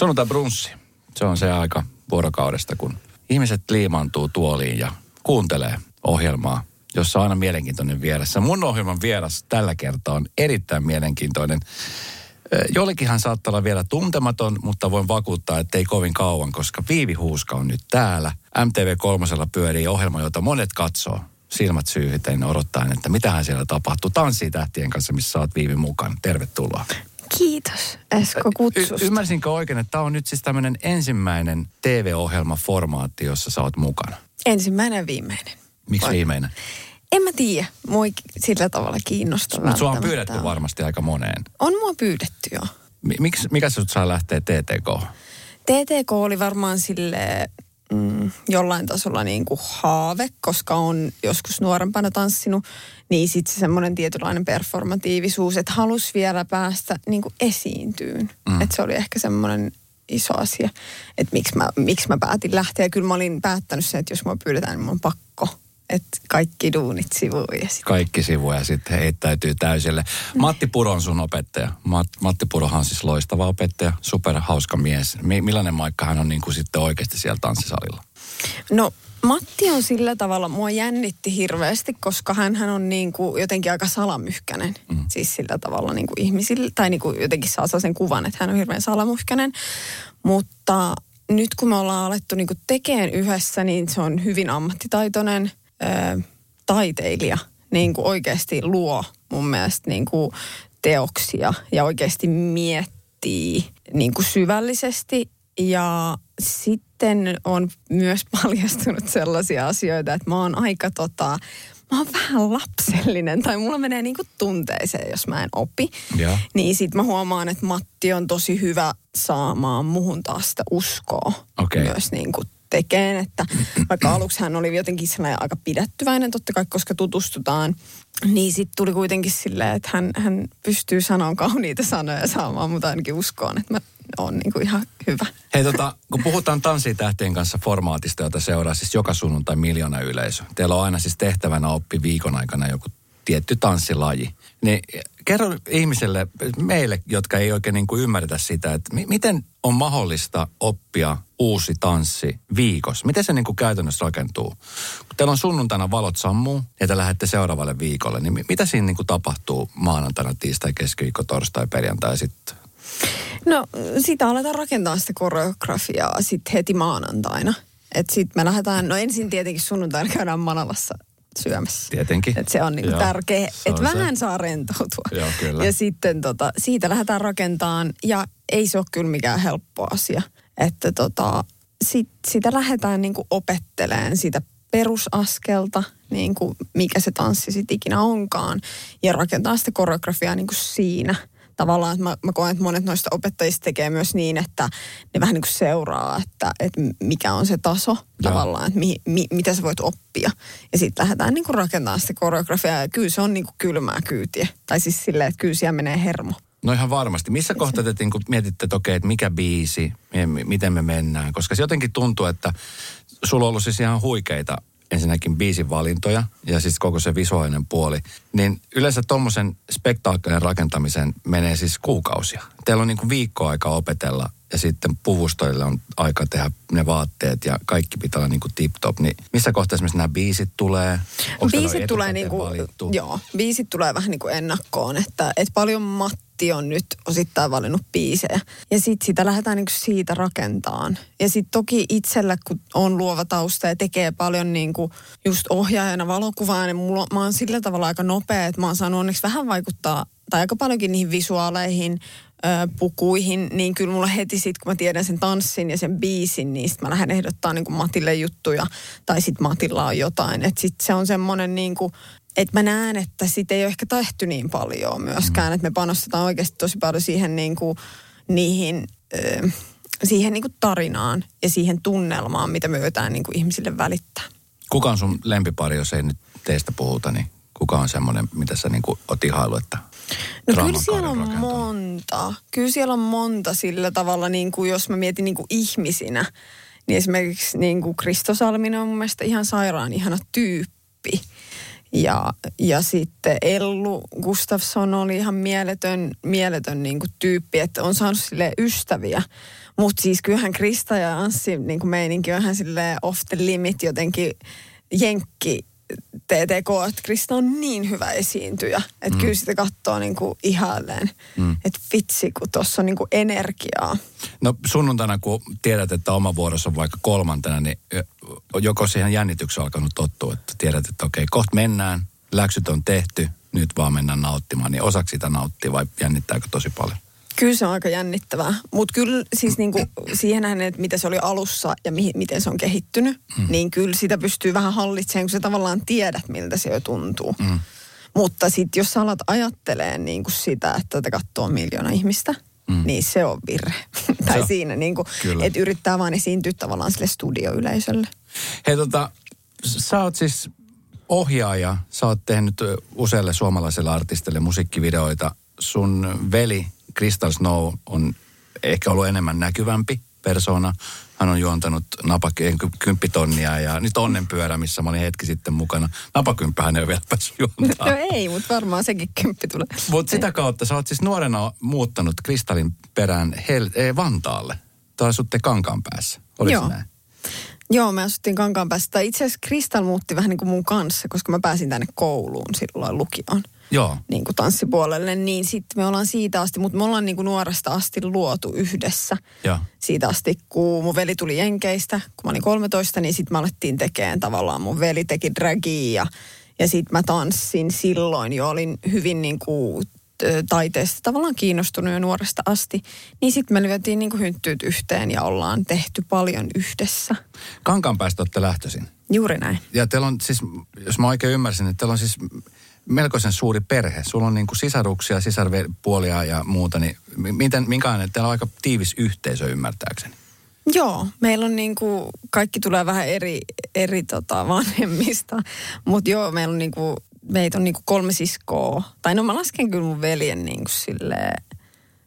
Sunnuntai brunssi. Se on se aika vuorokaudesta, kun ihmiset liimaantuu tuoliin ja kuuntelee ohjelmaa, jossa on aina mielenkiintoinen vieras. Mun ohjelman vieras tällä kertaa on erittäin mielenkiintoinen. Jollekinhan saattaa olla vielä tuntematon, mutta voin vakuuttaa, että ei kovin kauan, koska Viivi Huuska on nyt täällä. MTV3 pyörii ohjelma, jota monet katsoo silmät syyhyteen odottaen, että mitähän siellä tapahtuu. Tanssii tähtien kanssa, missä saat Viivi mukaan. Tervetuloa. Kiitos Esko kutsusta. Y- ymmärsinkö oikein, että tämä on nyt siis tämmöinen ensimmäinen TV-ohjelmaformaatti, jossa sä oot mukana? Ensimmäinen viimeinen. Miksi Vai- viimeinen? En mä tiedä, mua ei sillä tavalla kiinnosta Mutta sua on pyydetty ole. varmasti aika moneen. On mua pyydetty jo. Miksi, mikä sut saa lähteä TTK? TTK oli varmaan sille mm, jollain tasolla niin kuin haave, koska on joskus nuorempana tanssinut, niin sitten se semmoinen tietynlainen performatiivisuus, että halus vielä päästä niin kuin esiintyyn. Mm. Että se oli ehkä semmoinen iso asia, että miksi mä, miksi mä päätin lähteä. Kyllä mä olin päättänyt sen, että jos mua pyydetään, niin mun on pakko. Että kaikki duunit sivuun ja sit Kaikki sivuja sitten heittäytyy täysille. Matti Puro on sun opettaja. Mat, Matti Purohan on siis loistava opettaja, superhauska mies. Mi- millainen maikka hän on niin kuin sitten oikeasti siellä tanssisalilla? No Matti on sillä tavalla, mua jännitti hirveästi, koska hän on niin kuin jotenkin aika salamyhkäinen. Mm. Siis sillä tavalla niin kuin ihmisille, tai niin kuin jotenkin saa sen kuvan, että hän on hirveän salamyhkäinen. Mutta nyt kun me ollaan alettu niin kuin tekemään yhdessä, niin se on hyvin ammattitaitoinen ö, taiteilija. Niin kuin oikeasti luo mun mielestä niin kuin teoksia ja oikeasti miettii niin kuin syvällisesti ja sitten on myös paljastunut sellaisia asioita, että mä oon aika tota, mä oon vähän lapsellinen tai mulla menee niinku tunteeseen, jos mä en opi. Joo. Niin sit mä huomaan, että Matti on tosi hyvä saamaan muhun taas sitä uskoa Okei. myös niinku tekeen, että vaikka aluksi hän oli jotenkin sellainen aika pidättyväinen, totta kai koska tutustutaan, niin sitten tuli kuitenkin silleen, että hän, hän pystyy sanomaan kauniita sanoja ja saamaan mut ainakin uskoon, että mä oon niinku ihan hyvä. Hei tota, kun puhutaan Tanssitähtien kanssa formaatista, jota seuraa siis joka sunnuntai miljoona yleisö. Teillä on aina siis tehtävänä oppi viikon aikana joku tietty tanssilaji. Niin kerro ihmiselle, meille, jotka ei oikein niin kuin ymmärretä sitä, että mi- miten on mahdollista oppia uusi tanssi viikossa? Miten se niin kuin käytännössä rakentuu? Kun teillä on sunnuntaina valot sammuu ja te lähdette seuraavalle viikolle, niin mi- mitä siinä niin kuin tapahtuu maanantaina, tiistai, keskiviikko, torstai, perjantai sitten? No sitä aletaan rakentaa sitä koreografiaa sitten heti maanantaina. Että sitten me lähdetään, no ensin tietenkin sunnuntaina käydään Manalassa syömässä. Tietenkin. Et se on niinku Joo, tärkeä, että vähän saa rentoutua. Joo, kyllä. Ja sitten tota, siitä lähdetään rakentamaan ja ei se ole kyllä mikään helppo asia. Että tota, sit, sitä lähdetään niinku opetteleen sitä perusaskelta, niin kuin mikä se tanssi sitten ikinä onkaan. Ja rakentaa sitä koreografiaa niin kuin siinä. Tavallaan, että mä, mä koen, että monet noista opettajista tekee myös niin, että ne vähän niin kuin seuraa, että, että mikä on se taso tavallaan, että mi, mi, mitä sä voit oppia. Ja sitten lähdetään niin kuin rakentamaan sitä koreografiaa ja kyllä se on niin kuin kylmää kyytiä. Tai siis silleen, että kyllä siellä menee hermo. No ihan varmasti. Missä kohtaa te niin mietitte, että okei, että mikä biisi, mi- mi- miten me mennään? Koska se jotenkin tuntuu, että sulla on ollut siis ihan huikeita ensinnäkin biisin valintoja ja siis koko se visuaalinen puoli. Niin yleensä tuommoisen spektaakkelin rakentamisen menee siis kuukausia. Teillä on niin kuin viikko aikaa opetella ja sitten puvustoille on aika tehdä ne vaatteet ja kaikki pitää olla niin kuin tip-top. Niin missä kohtaa esimerkiksi nämä biisit tulee? Onko biisit tulee, niinku, valittu? joo, biisit tulee vähän niin kuin ennakkoon, että, että paljon Matti on nyt osittain valinnut biisejä. Ja sitten sitä lähdetään niinku siitä rakentaan. Ja sitten toki itsellä, kun on luova tausta ja tekee paljon niinku just ohjaajana valokuvaa, niin mulla, mä oon sillä tavalla aika nopea, että mä oon saanut onneksi vähän vaikuttaa, tai aika paljonkin niihin visuaaleihin, ö, pukuihin, niin kyllä mulla heti sit, kun mä tiedän sen tanssin ja sen biisin, niin sit mä lähden ehdottaa niin Matille juttuja, tai sit Matilla on jotain. Että sit se on semmoinen niin kuin, että mä näen, että sitä ei ole ehkä tehty niin paljon myöskään, että me panostetaan oikeasti tosi paljon siihen niin kuin, niihin, ö, siihen niin kuin tarinaan ja siihen tunnelmaan, mitä me yritetään niin kuin ihmisille välittää. Kuka on sun lempipari, jos ei nyt teistä puhuta, niin kuka on semmoinen, mitä sä niin oot ihailu, että No kyllä siellä on rakentanut? monta. Kyllä siellä on monta sillä tavalla, niin kuin jos mä mietin niin kuin ihmisinä, niin esimerkiksi niin kuin Kristo Salminen on mun mielestä ihan sairaan ihana tyyppi. Ja, ja sitten Ellu Gustafsson oli ihan mieletön, mieletön niin kuin tyyppi, että on saanut sille ystäviä. Mutta siis kyllähän Krista ja Anssi niin kuin meininki on ihan sille off the limit jotenkin jenkki TTK, että Krista on niin hyvä esiintyjä, että mm. kyllä sitä katsoo niin kuin ihailleen. Mm. Että vitsi, kun tuossa on niin kuin energiaa. No sunnuntaina, kun tiedät, että oma vuorossa on vaikka kolmantena, niin joko siihen jännitykseen alkanut tottua, että tiedät, että okei, kohta mennään, läksyt on tehty, nyt vaan mennään nauttimaan. Niin osaksi sitä nauttii vai jännittääkö tosi paljon? Kyllä se on aika jännittävää. Mutta kyllä siis niinku siihen nähden, että mitä se oli alussa ja mi- miten se on kehittynyt, mm. niin kyllä sitä pystyy vähän hallitsemaan, kun sä tavallaan tiedät, miltä se jo tuntuu. Mm. Mutta sitten jos sä alat ajattelee niinku sitä, että tätä katsoo miljoona ihmistä, mm. niin se on virhe. tai siinä, niinku, että yrittää vaan esiintyä tavallaan sille studioyleisölle. Hei tota, sä oot siis ohjaaja, sä oot tehnyt useille suomalaisille artisteille musiikkivideoita. Sun veli Crystal Snow on ehkä ollut enemmän näkyvämpi persona. Hän on juontanut napakeen kymppitonnia ja nyt onnenpyörä, missä mä olin hetki sitten mukana. hän ei ole vielä päässyt juontamaan. No ei, mutta varmaan sekin kymppi tulee. Mutta sitä kautta sä oot siis nuorena muuttanut Kristallin perään Hel- eh, Vantaalle. Tai asutte Kankaan päässä. Oliko Joo. näin? Joo, me asuttiin Kankaan päässä. Itse asiassa Kristal muutti vähän niin kuin mun kanssa, koska mä pääsin tänne kouluun silloin lukioon. Joo. Niin kuin tanssipuolelle, niin sitten me ollaan siitä asti, mutta me ollaan niin kuin nuoresta asti luotu yhdessä. Joo. Siitä asti, kun mun veli tuli Jenkeistä, kun mä olin 13, niin sitten me alettiin tekemään tavallaan, mun veli teki dragia ja, ja sitten mä tanssin silloin jo, olin hyvin niin kuin taiteesta tavallaan kiinnostunut jo nuoresta asti, niin sitten me lyötiin niin kuin hynttyyt yhteen ja ollaan tehty paljon yhdessä. Kankaanpäästä olette lähtöisin. Juuri näin. Ja teillä on siis, jos mä oikein ymmärsin, että teillä on siis melkoisen suuri perhe. Sulla on niin kuin sisaruksia, sisarpuolia ja muuta, niin miten, minkälainen, teillä on aika tiivis yhteisö ymmärtääkseni. Joo, meillä on niin kuin, kaikki tulee vähän eri, eri tota vanhemmista, mutta joo, meillä on niin kuin meitä on niinku kolme siskoa. Tai no mä lasken kyllä mun veljen niinku silleen,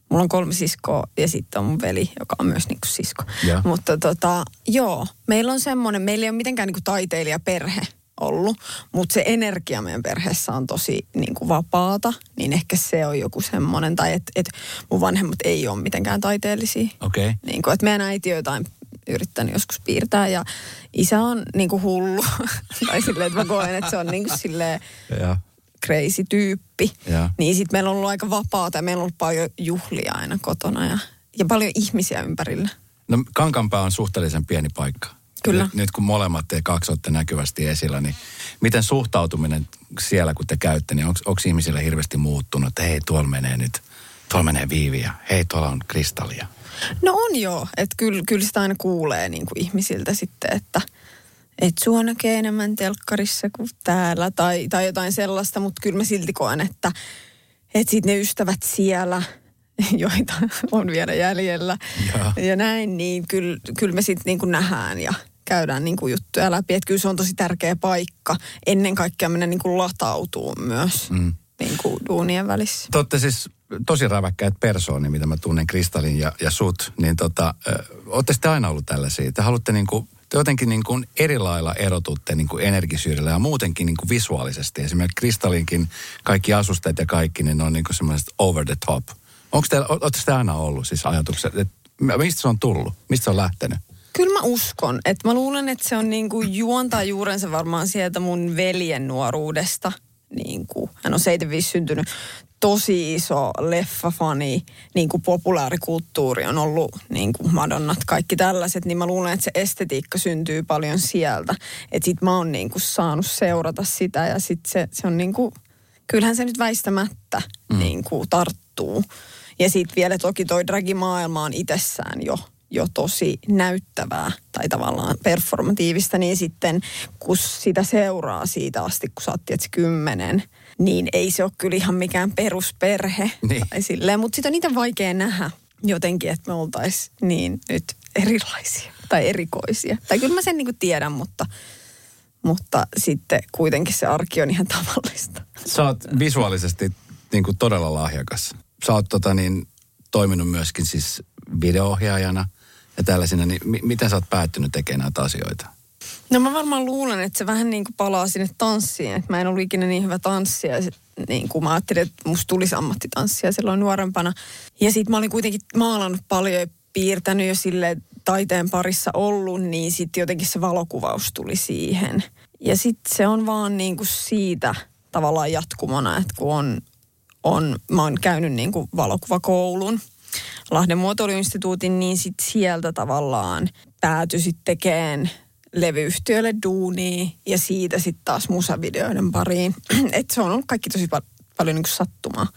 mulla on kolme siskoa ja sitten on mun veli, joka on myös niinku sisko. Yeah. Mutta tota, joo, meillä on semmoinen, meillä ei ole mitenkään niinku taiteilijaperhe ollut, mutta se energia meidän perheessä on tosi niin kuin vapaata, niin ehkä se on joku semmoinen, tai että et mun vanhemmat ei ole mitenkään taiteellisia. Okei. Okay. Niin kuin, että meidän äiti on jotain yrittänyt joskus piirtää ja isä on niin kuin hullu. tai silleen, että mä koen, että se on niin kuin silleen ja. crazy tyyppi. Ja. Niin sitten meillä on ollut aika vapaata ja meillä on ollut paljon juhlia aina kotona ja, ja paljon ihmisiä ympärillä. No Kankanpää on suhteellisen pieni paikka. Kyllä. Nyt, nyt kun molemmat te kaksi olette näkyvästi esillä, niin miten suhtautuminen siellä, kun te käytte, niin onko ihmisille hirveästi muuttunut, että hei, tuolla menee nyt, tuolla menee viiviä, hei, tuolla on kristallia? No on joo, että kyllä, kyllä sitä aina kuulee niin kuin ihmisiltä sitten, että et sua näkee enemmän telkkarissa kuin täällä tai, tai jotain sellaista, mutta kyllä mä silti koen, että et sit ne ystävät siellä, joita on vielä jäljellä ja, ja näin, niin kyllä, kyllä me sitten niin nähdään ja käydään niin kuin juttuja läpi. Että kyllä se on tosi tärkeä paikka ennen kaikkea mennä niin kuin latautuu myös mm. niin kuin duunien välissä. Totte siis tosi räväkkäät persooni, mitä mä tunnen Kristallin ja, ja sut, niin tota, ootte sitten aina ollut tällaisia? Te haluatte niin kuin, te jotenkin niin kuin eri lailla erotutte niin kuin energisyydellä ja muutenkin niin kuin visuaalisesti. Esimerkiksi Kristallinkin kaikki asusteet ja kaikki, niin ne on niin kuin semmoiset over the top. Onko teillä, ootte te aina ollut siis ajatukset, että mistä se on tullut? Mistä se on lähtenyt? Kyllä mä uskon. Että mä luulen, että se on niin kuin juontaa juurensa varmaan sieltä mun veljen nuoruudesta. Niin kuin, hän on 75 syntynyt tosi iso leffafani, niin kuin populaarikulttuuri on ollut niin kuin Madonnat, kaikki tällaiset, niin mä luulen, että se estetiikka syntyy paljon sieltä. Että sit mä oon niin kuin saanut seurata sitä ja sit se, se on niin kuin, kyllähän se nyt väistämättä mm. niin kuin tarttuu. Ja sitten vielä toki toi dragimaailma on itsessään jo jo tosi näyttävää tai tavallaan performatiivista, niin sitten kun sitä seuraa siitä asti, kun sä oot kymmenen, niin ei se ole kyllä ihan mikään perusperhe. Niin. Tai silleen, mutta sitten on niitä vaikea nähdä jotenkin, että me oltaisiin niin nyt erilaisia tai erikoisia. Tai kyllä mä sen niin kuin tiedän, mutta, mutta sitten kuitenkin se arki on ihan tavallista. Sä oot visuaalisesti niin kuin todella lahjakas. Sä oot tota niin, toiminut myöskin siis videoohjaajana ja tällaisina, niin m- miten sä oot päättynyt tekemään näitä asioita? No mä varmaan luulen, että se vähän niin kuin palaa sinne tanssiin. Että mä en ollut ikinä niin hyvä tanssija. Niin kuin mä ajattelin, että musta tulisi ammattitanssia silloin nuorempana. Ja sitten mä olin kuitenkin maalannut paljon ja piirtänyt jo sille taiteen parissa ollut, niin sitten jotenkin se valokuvaus tuli siihen. Ja sitten se on vaan niin kuin siitä tavallaan jatkumona, että kun on, on mä oon käynyt niin kuin valokuvakoulun Lahden muotoiluinstituutin, niin sitten sieltä tavallaan päätyi sitten tekemään levyyhtiölle duunia ja siitä sitten taas musavideoiden pariin. että se on ollut kaikki tosi pal- paljon niin sattumaa.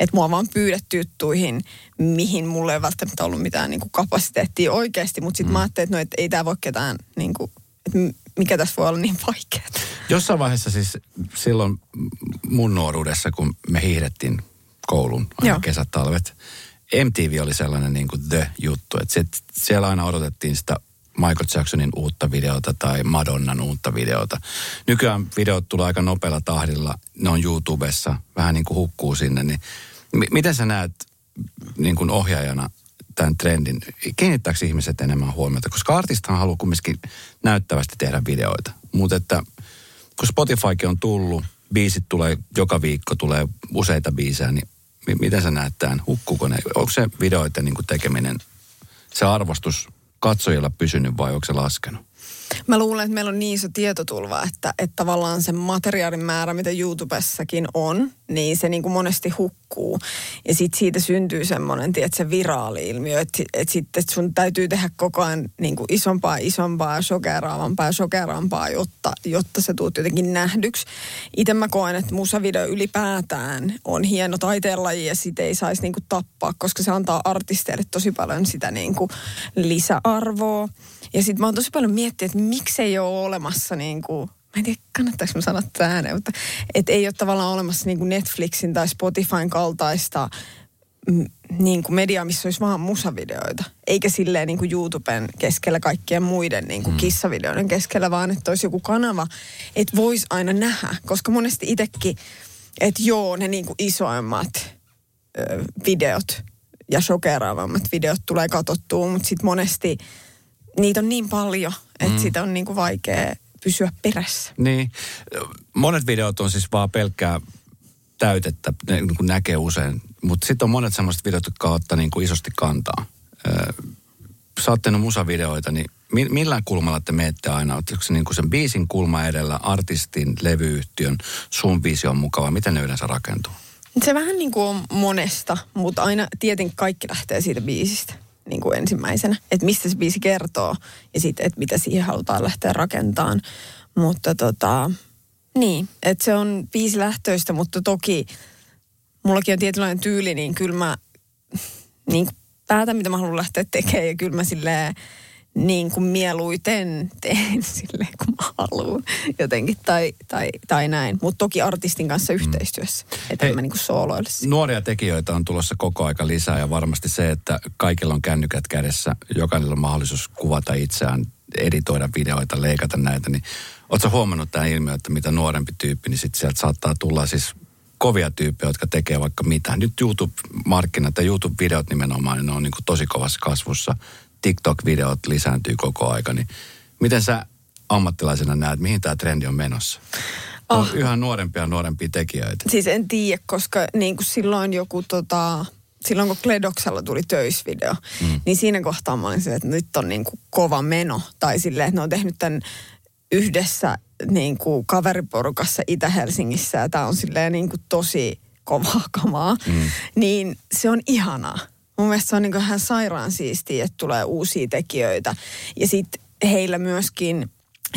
Että mua vaan pyydetty juttuihin, mihin mulle ei välttämättä ollut mitään niin kuin kapasiteettia oikeasti. Mutta sitten mm. mä ajattelin, että no, et ei tämä voi ketään, niin kuin, että mikä tässä voi olla niin vaikeaa. Jossain vaiheessa siis silloin mun nuoruudessa, kun me hiihdettiin koulun aina kesät, talvet, MTV oli sellainen niin kuin the-juttu. Että sit, siellä aina odotettiin sitä Michael Jacksonin uutta videota tai Madonnan uutta videota. Nykyään videot tulee aika nopealla tahdilla. Ne on YouTubessa, vähän niin kuin hukkuu sinne. Niin m- miten sä näet niin kuin ohjaajana tämän trendin? Kiinnittääkö ihmiset enemmän huomiota? Koska artistahan haluaa kumminkin näyttävästi tehdä videoita. Mutta että kun Spotifykin on tullut, biisit tulee joka viikko, tulee useita biisejä, niin m- miten sä näet tämän? Hukkuuko ne? Onko se videoiden niin tekeminen, se arvostus katsojilla pysynyt vai onko se laskenut? Mä luulen, että meillä on niin iso tietotulva, että, että tavallaan se materiaalin määrä, mitä YouTubessakin on, niin se niin kuin monesti hukkuu. Ja sitten siitä syntyy semmoinen, tiedät, se viraali-ilmiö, että, että sitten sun täytyy tehdä koko ajan niin kuin isompaa, isompaa, shokeraavampaa ja shokeraavampaa, jotta, jotta se tuut jotenkin nähdyksi. Itse mä koen, että musavideo ylipäätään on hieno taiteenlaji ja sitä ei saisi niin kuin tappaa, koska se antaa artisteille tosi paljon sitä niin kuin lisäarvoa. Ja sitten mä oon tosi paljon miettinyt, että miksi ei ole olemassa niin kuin, mä en tiedä kannattaako mä sanoa tämä ääneen, mutta että ei ole tavallaan olemassa niin kuin Netflixin tai Spotifyn kaltaista m, niin kuin media, missä olisi vaan musavideoita. Eikä silleen niin kuin YouTuben keskellä kaikkien muiden niin kuin mm. kissavideoiden keskellä, vaan että olisi joku kanava, että voisi aina nähdä. Koska monesti itsekin, että joo, ne niin kuin isoimmat ö, videot ja shokeraavammat videot tulee katsottua, mutta sitten monesti niitä on niin paljon, että mm. sitä on niin kuin vaikea pysyä perässä. Niin. Monet videot on siis vaan pelkkää täytettä, ne niin kuin näkee usein. Mutta sitten on monet semmoiset videot, jotka ottaa niin kuin isosti kantaa. Sä oot musavideoita, niin millä kulmalla te menette aina? Oletteko se niin kuin sen biisin kulma edellä, artistin, levyyhtiön, sun visio on mukava? Miten ne yleensä rakentuu? Se vähän niin kuin on monesta, mutta aina tietenkin kaikki lähtee siitä biisistä niin kuin ensimmäisenä, että mistä se biisi kertoo ja sitten, että mitä siihen halutaan lähteä rakentamaan. Mutta tota, niin, että se on lähtöistä, mutta toki mullakin on tietynlainen tyyli, niin kyllä mä niin päätän, mitä mä haluan lähteä tekemään ja kyllä mä silleen niin kuin mieluiten teen sille kun mä haluan jotenkin tai, tai, tai näin. Mutta toki artistin kanssa mm. yhteistyössä, että Hei, mä niin kuin sooloille. Nuoria tekijöitä on tulossa koko aika lisää ja varmasti se, että kaikilla on kännykät kädessä, jokaisella on mahdollisuus kuvata itseään, editoida videoita, leikata näitä, niin Oletko huomannut tämän ilmiön, että mitä nuorempi tyyppi, niin sitten sieltä saattaa tulla siis kovia tyyppejä, jotka tekee vaikka mitä. Nyt YouTube-markkinat ja YouTube-videot nimenomaan, niin ne on niin kuin tosi kovassa kasvussa. TikTok-videot lisääntyy koko aika, niin miten sä ammattilaisena näet, mihin tämä trendi on menossa? On oh. yhä nuorempia ja nuorempia tekijöitä. Siis en tiedä, koska niin kuin silloin joku tota, silloin kun Kledoksella tuli töysvideo, mm. niin siinä kohtaa mä olin se, että nyt on niin kuin kova meno. Tai silleen, että ne on tehnyt tämän yhdessä niin kuin kaveriporukassa Itä-Helsingissä ja tämä on silleen niin kuin tosi kovaa kamaa, mm. niin se on ihanaa. Mun mielestä se on niin ihan sairaan siistiä, että tulee uusia tekijöitä. Ja sitten heillä myöskin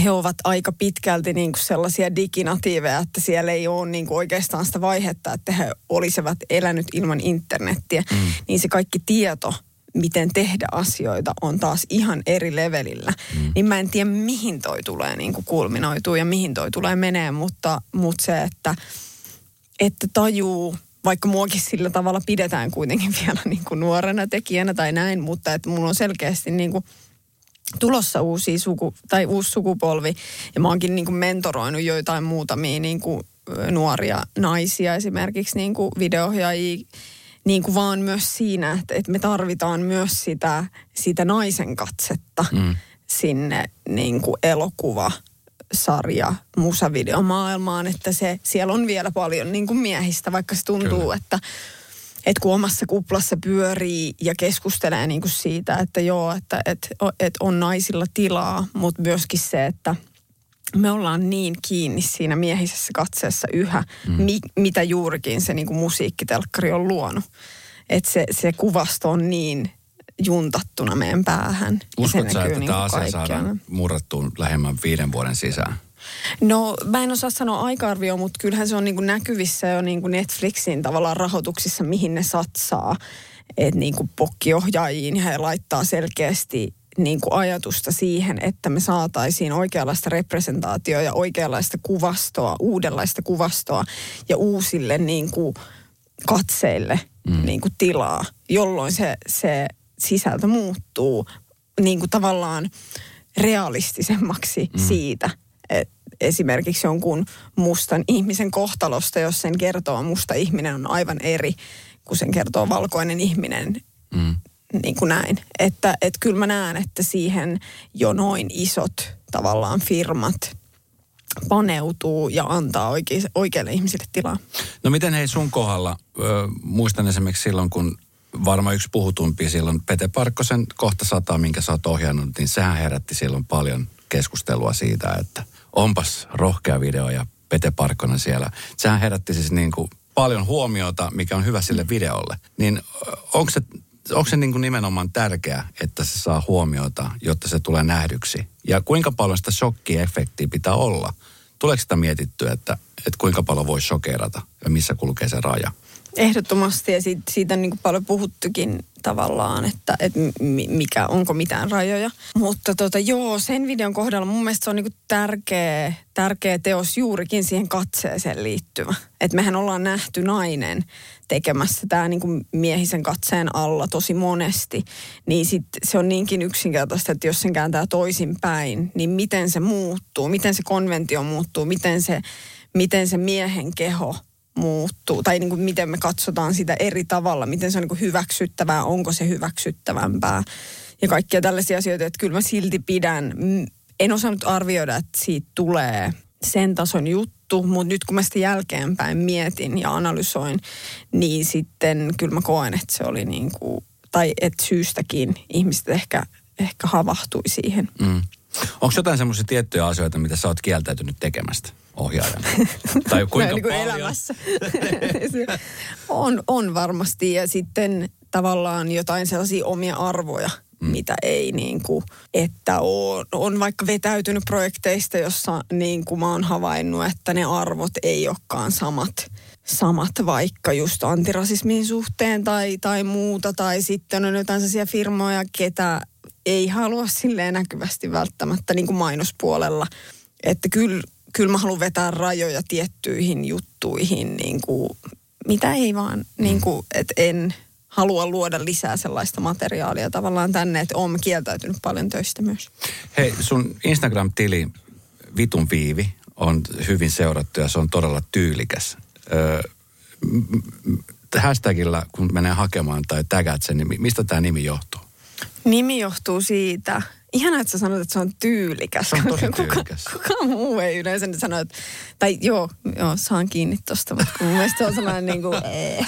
he ovat aika pitkälti niin kuin sellaisia diginatiiveja, että siellä ei ole niin kuin oikeastaan sitä vaihetta, että he olisivat elänyt ilman internettiä. Mm. Niin se kaikki tieto, miten tehdä asioita, on taas ihan eri levelillä. Mm. Niin mä en tiedä, mihin toi tulee niin kuin kulminoituu ja mihin toi tulee menee, mutta, mutta se, että, että tajuu vaikka muakin sillä tavalla pidetään kuitenkin vielä niin kuin nuorena tekijänä tai näin, mutta että mulla on selkeästi niin kuin tulossa uusi suku, tai uusi sukupolvi. Ja mä oonkin niin kuin mentoroinut joitain muutamia niin kuin nuoria naisia esimerkiksi niin kuin videoohjaajia, niin kuin vaan myös siinä, että, että me tarvitaan myös sitä, sitä naisen katsetta. Mm sinne niin kuin elokuva sarja musavideomaailmaan, että se, siellä on vielä paljon niin kuin miehistä, vaikka se tuntuu, Kyllä. että että kun omassa kuplassa pyörii ja keskustelee niin kuin siitä, että joo, että että että on naisilla tilaa, mutta myöskin se, että me ollaan niin kiinni siinä miehisessä katseessa yhä, mm. mi, mitä juurikin se niin kuin musiikkitelkkari on luonut. Että se, se kuvasto on niin juntattuna meidän päähän. Uskotko sä, että niin tämä asia saadaan murrattuun lähemmän viiden vuoden sisään? No mä en osaa sanoa aika-arvioa, mutta kyllähän se on niin kuin näkyvissä jo niin kuin Netflixin tavallaan rahoituksissa, mihin ne satsaa. Että niin kuin pokkiohjaajiin he laittaa selkeästi niin kuin ajatusta siihen, että me saataisiin oikeanlaista representaatioa ja oikeanlaista kuvastoa, uudenlaista kuvastoa ja uusille niin kuin katseille mm. niin kuin tilaa, jolloin se, se sisältö muuttuu niin kuin tavallaan realistisemmaksi mm. siitä, että esimerkiksi jonkun mustan ihmisen kohtalosta, jos sen kertoo musta ihminen on aivan eri kuin sen kertoo valkoinen ihminen. Mm. Niin kuin näin. Että et kyllä mä näen, että siihen jo noin isot tavallaan firmat paneutuu ja antaa oike- oikeille ihmisille tilaa. No miten hei sun kohdalla, ö, muistan esimerkiksi silloin, kun varmaan yksi puhutumpi silloin Pete Parkkosen kohta sata, minkä sä oot ohjannut, niin sehän herätti silloin paljon keskustelua siitä, että onpas rohkea video ja Pete Parkkonen siellä. Sehän herätti siis niin kuin paljon huomiota, mikä on hyvä sille videolle. Niin onko se, onko se niin kuin nimenomaan tärkeää, että se saa huomiota, jotta se tulee nähdyksi? Ja kuinka paljon sitä shokkiefektiä pitää olla? Tuleeko sitä mietittyä, että, että kuinka paljon voi shokeerata ja missä kulkee se raja? Ehdottomasti ja siitä, siitä on niin paljon puhuttukin tavallaan, että, että mikä, onko mitään rajoja. Mutta tota, joo, sen videon kohdalla mun mielestä se on niin tärkeä, tärkeä teos juurikin siihen katseeseen liittyvä. Että mehän ollaan nähty nainen tekemässä tämä niin miehisen katseen alla tosi monesti. Niin sit se on niinkin yksinkertaista, että jos sen kääntää toisinpäin, niin miten se muuttuu, miten se konventio muuttuu, miten se, miten se miehen keho – muuttuu, tai niin kuin miten me katsotaan sitä eri tavalla, miten se on niin kuin hyväksyttävää, onko se hyväksyttävämpää ja kaikkia tällaisia asioita, että kyllä mä silti pidän, en osannut arvioida, että siitä tulee sen tason juttu, mutta nyt kun mä sitä jälkeenpäin mietin ja analysoin, niin sitten kyllä mä koen, että se oli niin kuin, tai että syystäkin ihmiset ehkä, ehkä havahtui siihen. Mm. Onko jotain semmoisia tiettyjä asioita, mitä sä oot kieltäytynyt tekemästä? Ohjaajana? tai kuinka niin kuin paljon? elämässä. on, on varmasti ja sitten tavallaan jotain sellaisia omia arvoja, mm. mitä ei niin kuin, että on, on vaikka vetäytynyt projekteista, jossa niin kuin mä oon havainnut, että ne arvot ei olekaan samat samat vaikka just antirasismin suhteen tai, tai muuta. Tai sitten on jotain sellaisia firmoja, ketä ei halua silleen näkyvästi välttämättä niin kuin mainospuolella. Että kyllä kyllä mä haluan vetää rajoja tiettyihin juttuihin, niin kuin, mitä ei vaan, niin kuin, että en halua luoda lisää sellaista materiaalia tavallaan tänne, että olen kieltäytynyt paljon töistä myös. Hei, sun Instagram-tili Vitun Viivi on hyvin seurattu ja se on todella tyylikäs. Öö, hashtagilla, kun menee hakemaan tai tägät sen, niin mistä tämä nimi johtuu? Nimi johtuu siitä, Ihanaa, että sä sanoit, että se on tyylikäs. Se on tosi tyylikäs. Kuka, kuka muu ei yleensä nyt sano, että, tai joo, joo, saan kiinni tosta, mutta mun mielestä se on sellainen niin kuin, ee,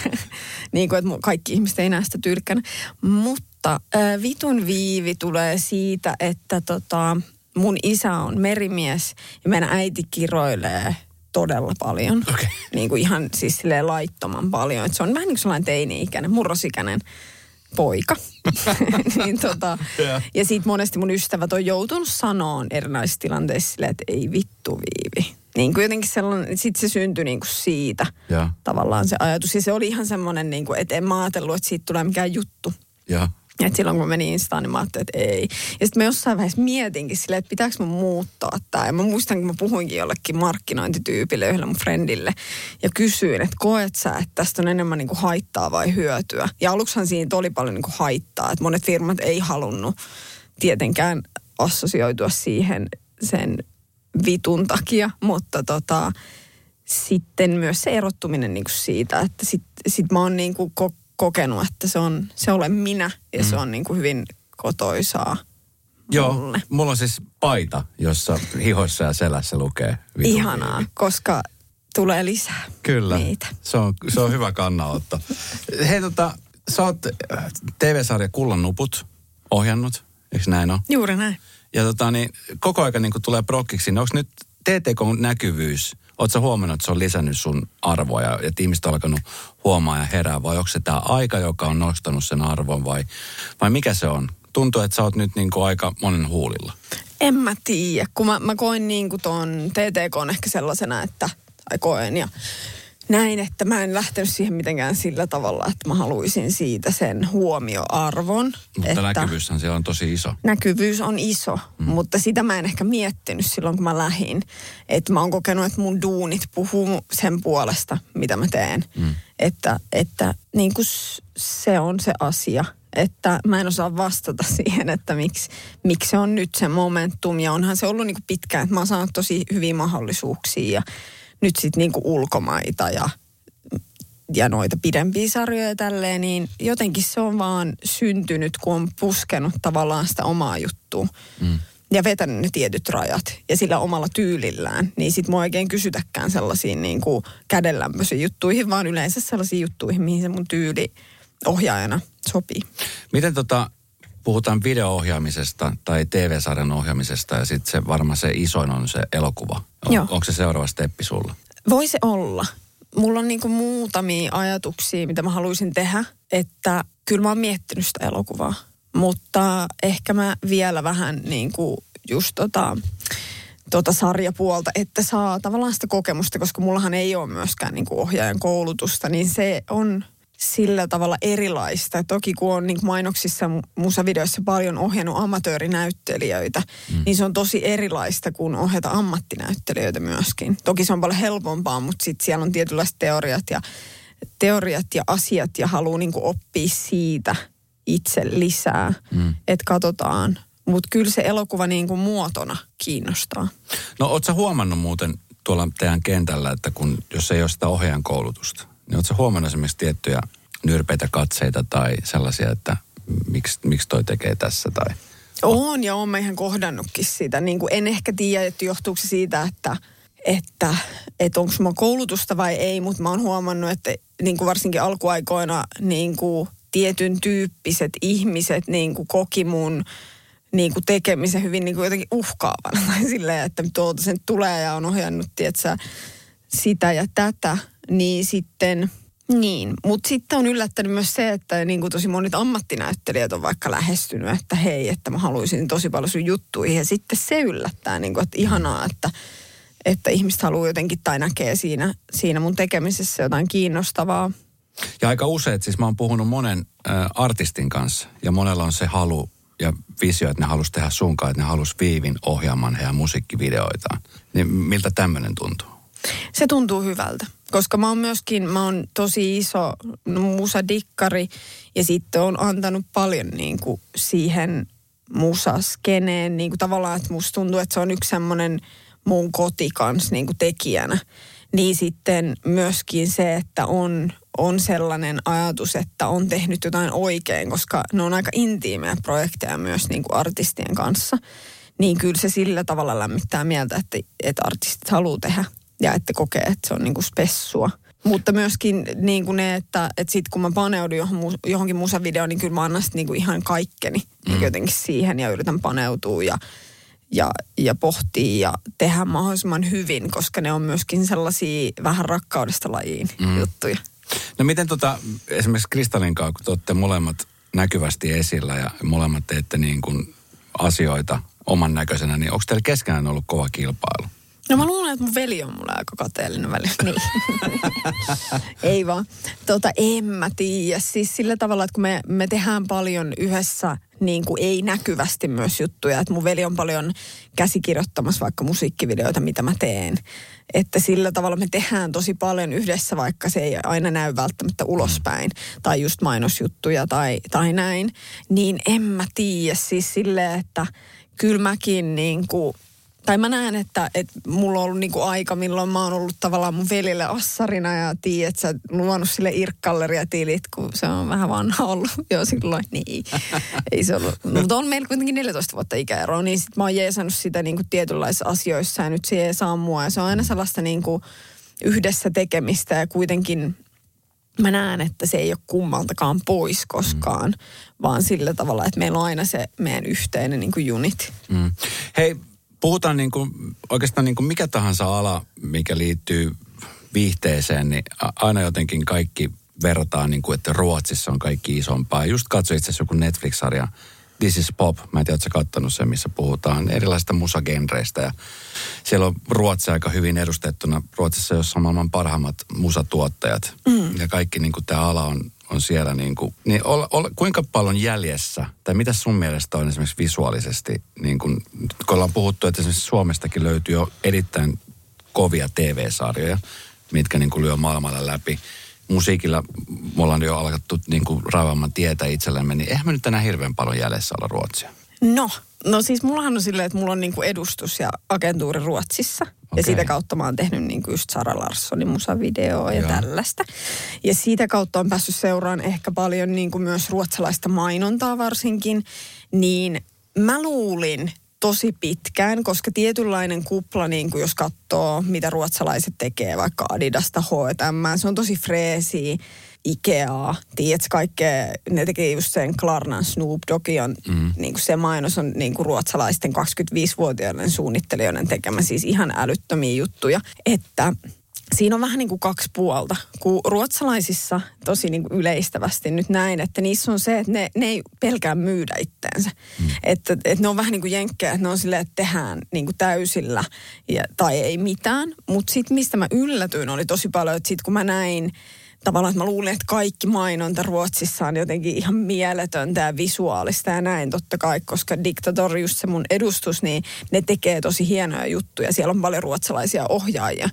niin kuin, että kaikki ihmiset ei näe sitä tyylikkänä. Mutta äh, vitun viivi tulee siitä, että tota, mun isä on merimies ja meidän äiti kiroilee todella paljon. Okay. Niin kuin ihan siis laittoman paljon. Et se on vähän niin kuin sellainen teini-ikäinen, murrosikäinen poika. niin tota, yeah. ja sitten monesti mun ystävät on joutunut sanoon erinäisissä tilanteissa silleen, että ei vittu viivi. Niin kuin jotenkin sellainen, sitten se syntyi niin kuin siitä yeah. tavallaan se ajatus. Ja se oli ihan semmoinen, niin kuin, että en mä ajatellut, että siitä tulee mikään juttu. Yeah. Et silloin kun mä menin Instaan, niin mä ajattelin, että ei. Ja sitten mä jossain vaiheessa mietinkin silleen, että pitääkö mun muuttaa tämä. Ja mä muistan, kun mä puhuinkin jollekin markkinointityypille, yhdelle mun friendille. Ja kysyin, että koet sä, että tästä on enemmän niin kuin haittaa vai hyötyä. Ja aluksihan siinä oli paljon niin kuin haittaa. Että monet firmat ei halunnut tietenkään assosioitua siihen sen vitun takia. Mutta tota, sitten myös se erottuminen niin kuin siitä, että sitten sit mä oon niin kuin kokenut, että se on, se olen minä ja mm. se on niin kuin hyvin kotoisaa Joo, mulle. mulla on siis paita, jossa hihoissa ja selässä lukee vitun Ihanaa, koska tulee lisää Kyllä, niitä. se on, se on hyvä kannanotto. Hei tota, sä oot äh, TV-sarja Kullan nuput ohjannut, eikö näin ole? Juuri näin. Ja tota, niin, koko aika niin tulee prokkiksi, niin onko nyt TTK-näkyvyys, sä huomannut, että se on lisännyt sun arvoa ja että ihmiset on alkanut huomaa ja herää, vai onko se tämä aika, joka on nostanut sen arvon vai, vai mikä se on? Tuntuu, että sä oot nyt niin kuin aika monen huulilla. En mä tiedä, kun mä, mä koen niin kuin ton TTK on ehkä sellaisena, että, tai koen ja näin, että mä en lähtenyt siihen mitenkään sillä tavalla, että mä haluaisin siitä sen huomioarvon. Mutta että näkyvyyshän siellä on tosi iso. näkyvyys on iso, mm. mutta sitä mä en ehkä miettinyt silloin, kun mä lähdin. Että mä oon kokenut, että mun duunit puhuu sen puolesta, mitä mä teen. Mm. Että, että niin kuin se on se asia. Että mä en osaa vastata siihen, että miksi, miksi se on nyt se momentum. Ja onhan se ollut niin kuin pitkään, että mä oon saanut tosi hyviä mahdollisuuksia. Ja nyt sitten niin kuin ulkomaita ja ja noita pidempiä sarjoja ja tälleen, niin jotenkin se on vaan syntynyt, kun on puskenut tavallaan sitä omaa juttua. Mm. Ja vetänyt ne tietyt rajat ja sillä omalla tyylillään. Niin sit mua oikein kysytäkään sellaisiin niin kuin kädenlämpöisiin juttuihin, vaan yleensä sellaisiin juttuihin, mihin se mun tyyli ohjaajana sopii. Miten tota, puhutaan video-ohjaamisesta tai TV-sarjan ohjaamisesta ja sitten se varmaan se isoin on se elokuva. On, Joo. onko se seuraava steppi sulla? Voi se olla. Mulla on niinku muutamia ajatuksia, mitä mä haluaisin tehdä. Että kyllä mä oon miettinyt sitä elokuvaa. Mutta ehkä mä vielä vähän niinku just tota, tota sarjapuolta, että saa tavallaan sitä kokemusta, koska mullahan ei ole myöskään niinku ohjaajan koulutusta, niin se on sillä tavalla erilaista. Toki kun on niin mainoksissa musavideoissa paljon ohjannut amatöörinäyttelijöitä, mm. niin se on tosi erilaista kuin ohjata ammattinäyttelijöitä myöskin. Toki se on paljon helpompaa, mutta sitten siellä on tietynlaiset teoriat ja, teoriat ja asiat ja haluaa niin oppia siitä itse lisää. Mm. Että katsotaan. Mutta kyllä se elokuva niin kuin muotona kiinnostaa. No oot sä huomannut muuten tuolla teidän kentällä, että kun, jos ei ole sitä ohjaajan koulutusta, niin sä huomannut esimerkiksi tiettyjä nyrpeitä katseita tai sellaisia, että miksi, miksi toi tekee tässä tai... On ja on mä ihan kohdannutkin sitä. Niin kuin en ehkä tiedä, että johtuuko se siitä, että, että, että onko mulla koulutusta vai ei, mutta mä oon huomannut, että niin kuin varsinkin alkuaikoina niin kuin tietyn tyyppiset ihmiset niin kuin koki mun niin kuin tekemisen hyvin niin kuin jotenkin uhkaavana. Tai silleen, että tuolta sen tulee ja on ohjannut, tietsä, sitä ja tätä. Niin sitten, niin. Mutta sitten on yllättänyt myös se, että niin kuin tosi monet ammattinäyttelijät on vaikka lähestynyt, että hei, että mä haluaisin tosi paljon sun juttuihin. Ja sitten se yllättää, niin kuin, että ihanaa, että, että ihmiset haluaa jotenkin tai näkee siinä, siinä mun tekemisessä jotain kiinnostavaa. Ja aika usein, siis mä oon puhunut monen äh, artistin kanssa ja monella on se halu ja visio, että ne halus tehdä sunkaan, että ne halus Viivin ohjaamaan heidän musiikkivideoitaan. Niin miltä tämmöinen tuntuu? Se tuntuu hyvältä, koska mä oon myöskin, mä oon tosi iso musadikkari ja sitten on antanut paljon niin kuin siihen musaskeneen. Niin kuin tavallaan, että musta tuntuu, että se on yksi semmoinen mun koti kans niin kuin tekijänä. Niin sitten myöskin se, että on, on sellainen ajatus, että on tehnyt jotain oikein, koska ne on aika intiimejä projekteja myös niin kuin artistien kanssa. Niin kyllä se sillä tavalla lämmittää mieltä, että, että artistit haluaa tehdä ja että kokee, että se on niin kuin spessua. Mutta myöskin niin kuin ne, että, että sitten kun mä paneudun johon, johonkin musavideoon, niin kyllä mä annan niin kuin ihan kaikkeni mm. jotenkin siihen ja yritän paneutua ja, ja, ja pohtia ja tehdä mahdollisimman hyvin, koska ne on myöskin sellaisia vähän rakkaudesta lajiin mm. juttuja. No miten tota, esimerkiksi Kristallin kanssa, kun te olette molemmat näkyvästi esillä ja molemmat teette niin kuin asioita oman näköisenä, niin onko teillä keskenään ollut kova kilpailu? No mä luulen, että mun veli on mulle aika kateellinen välillä. Niin. Ei vaan. Tota, en mä tiedä. Siis sillä tavalla, että kun me, me tehdään paljon yhdessä niin kuin ei näkyvästi myös juttuja. Että mun veli on paljon käsikirjoittamassa vaikka musiikkivideoita, mitä mä teen. Että sillä tavalla me tehdään tosi paljon yhdessä, vaikka se ei aina näy välttämättä ulospäin. Tai just mainosjuttuja tai, tai näin. Niin en mä tiedä. Siis silleen, että kyllä mäkin niin kuin tai mä näen, että, että mulla on ollut niinku aika, milloin mä oon ollut tavallaan mun velille assarina ja tiedät, että sä luonut sille irkkalleria tilit, kun se on vähän vanha ollut jo silloin. Niin, ei se ollut. Mutta on meillä kuitenkin 14 vuotta ikäeroa, niin sit mä oon jeesannut sitä niinku tietynlaisissa asioissa ja nyt se jeesaa mua. Ja se on aina sellaista niinku yhdessä tekemistä ja kuitenkin mä näen, että se ei ole kummaltakaan pois koskaan, mm. vaan sillä tavalla, että meillä on aina se meidän yhteinen niin kuin junit. Mm. Hei, puhutaan niin kuin, oikeastaan niin kuin mikä tahansa ala, mikä liittyy viihteeseen, niin aina jotenkin kaikki verrataan, niin kuin, että Ruotsissa on kaikki isompaa. Just katsoin itse asiassa joku Netflix-sarja, This is Pop. Mä en tiedä, ootko kattonut sen, missä puhutaan erilaisista musagenreistä. Ja siellä on Ruotsi aika hyvin edustettuna. Ruotsissa, jossa on maailman parhaimmat musatuottajat. Mm. Ja kaikki niin kuin tämä ala on on siellä niin kuin, niin ol, ol, kuinka paljon jäljessä, tai mitä sun mielestä on esimerkiksi visuaalisesti, niin kuin, kun ollaan puhuttu, että esimerkiksi Suomestakin löytyy jo erittäin kovia TV-sarjoja, mitkä niin kuin lyö maailmalla läpi. Musiikilla me ollaan jo alkattu niin kuin raivaamaan tietä itsellemme, niin eihän me nyt enää hirveän paljon jäljessä olla Ruotsia. No, no siis mullahan on silleen, että mulla on niinku edustus ja agentuuri Ruotsissa. Okay. Ja sitä kautta mä oon tehnyt niinku just Sara Larssonin musavideoa ja Joo. tällaista. Ja siitä kautta on päässyt seuraan ehkä paljon niinku myös ruotsalaista mainontaa varsinkin. Niin mä luulin tosi pitkään, koska tietynlainen kupla, niin kuin jos katsoo, mitä ruotsalaiset tekee, vaikka Adidasta, H&M, se on tosi freesi Ikeaa, tiedätkö kaikkea, ne tekee just sen Klarnan Snoop Doggy on, mm. niin kuin se mainos on niin kuin ruotsalaisten 25-vuotiaiden suunnittelijoiden tekemä siis ihan älyttömiä juttuja, että siinä on vähän niin kuin kaksi puolta. Kun ruotsalaisissa tosi niin kuin yleistävästi nyt näin, että niissä on se, että ne, ne ei pelkää myydä itteensä. Mm. Että, että ne on vähän niin kuin jenkkejä, että ne on silleen, että tehdään niin kuin täysillä ja, tai ei mitään. Mutta sitten mistä mä yllätyin oli tosi paljon, että sitten kun mä näin tavallaan, että mä luulen, että kaikki mainonta Ruotsissa on jotenkin ihan mieletöntä ja visuaalista ja näin totta kai, koska Diktator, just se mun edustus, niin ne tekee tosi hienoja juttuja. Siellä on paljon ruotsalaisia ohjaajia.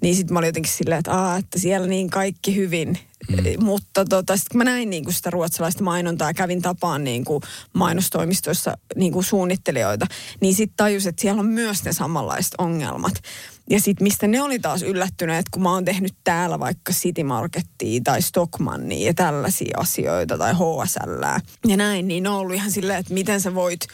Niin sitten mä olin jotenkin silleen, että, Aa, että siellä niin kaikki hyvin. Mm. Mutta tota, sitten mä näin niin kuin sitä ruotsalaista mainontaa ja kävin tapaan niin kuin mainostoimistoissa niin kuin suunnittelijoita, niin sitten tajus, että siellä on myös ne samanlaiset ongelmat. Ja sitten mistä ne oli taas yllättyneet, kun mä oon tehnyt täällä vaikka City Markettia tai Stockmannia ja tällaisia asioita tai HSL ja näin, niin ne on ollut ihan silleen, että miten sä voit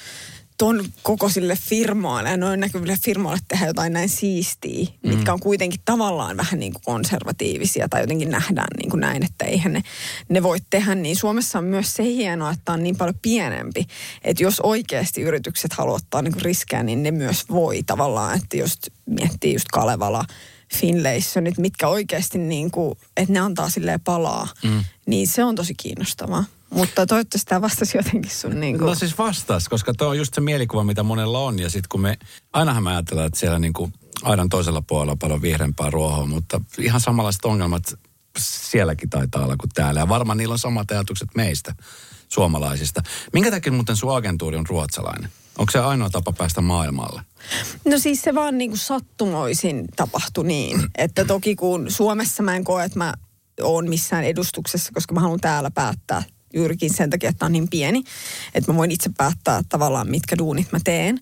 ton kokoisille firmoille ja noin näkyville firmoille tehdä jotain näin siistiä, mm. mitkä on kuitenkin tavallaan vähän niin kuin konservatiivisia tai jotenkin nähdään niin kuin näin, että eihän ne, ne voi tehdä. Niin Suomessa on myös se hienoa, että on niin paljon pienempi, että jos oikeasti yritykset haluaa ottaa niin kuin riskejä, niin ne myös voi tavallaan, että just miettii just Kalevala, Finlaysonit, mitkä oikeasti niin kuin, että ne antaa silleen palaa, mm. niin se on tosi kiinnostavaa. Mutta toivottavasti tämä vastasi jotenkin sun niin kuin... No siis vastasi, koska tuo on just se mielikuva, mitä monella on. Ja sitten kun me, ainahan me ajatellaan, että siellä niin kuin aidan toisella puolella on paljon vihreämpää ruohoa, mutta ihan samanlaiset ongelmat sielläkin taitaa olla kuin täällä. Ja varmaan niillä on samat ajatukset meistä, suomalaisista. Minkä takia muuten sun agentuuri on ruotsalainen? Onko se ainoa tapa päästä maailmalle? No siis se vaan niin kuin sattumoisin tapahtui niin. Että toki kun Suomessa mä en koe, että mä oon missään edustuksessa, koska mä haluan täällä päättää juurikin sen takia, että on niin pieni, että mä voin itse päättää tavallaan, mitkä duunit mä teen.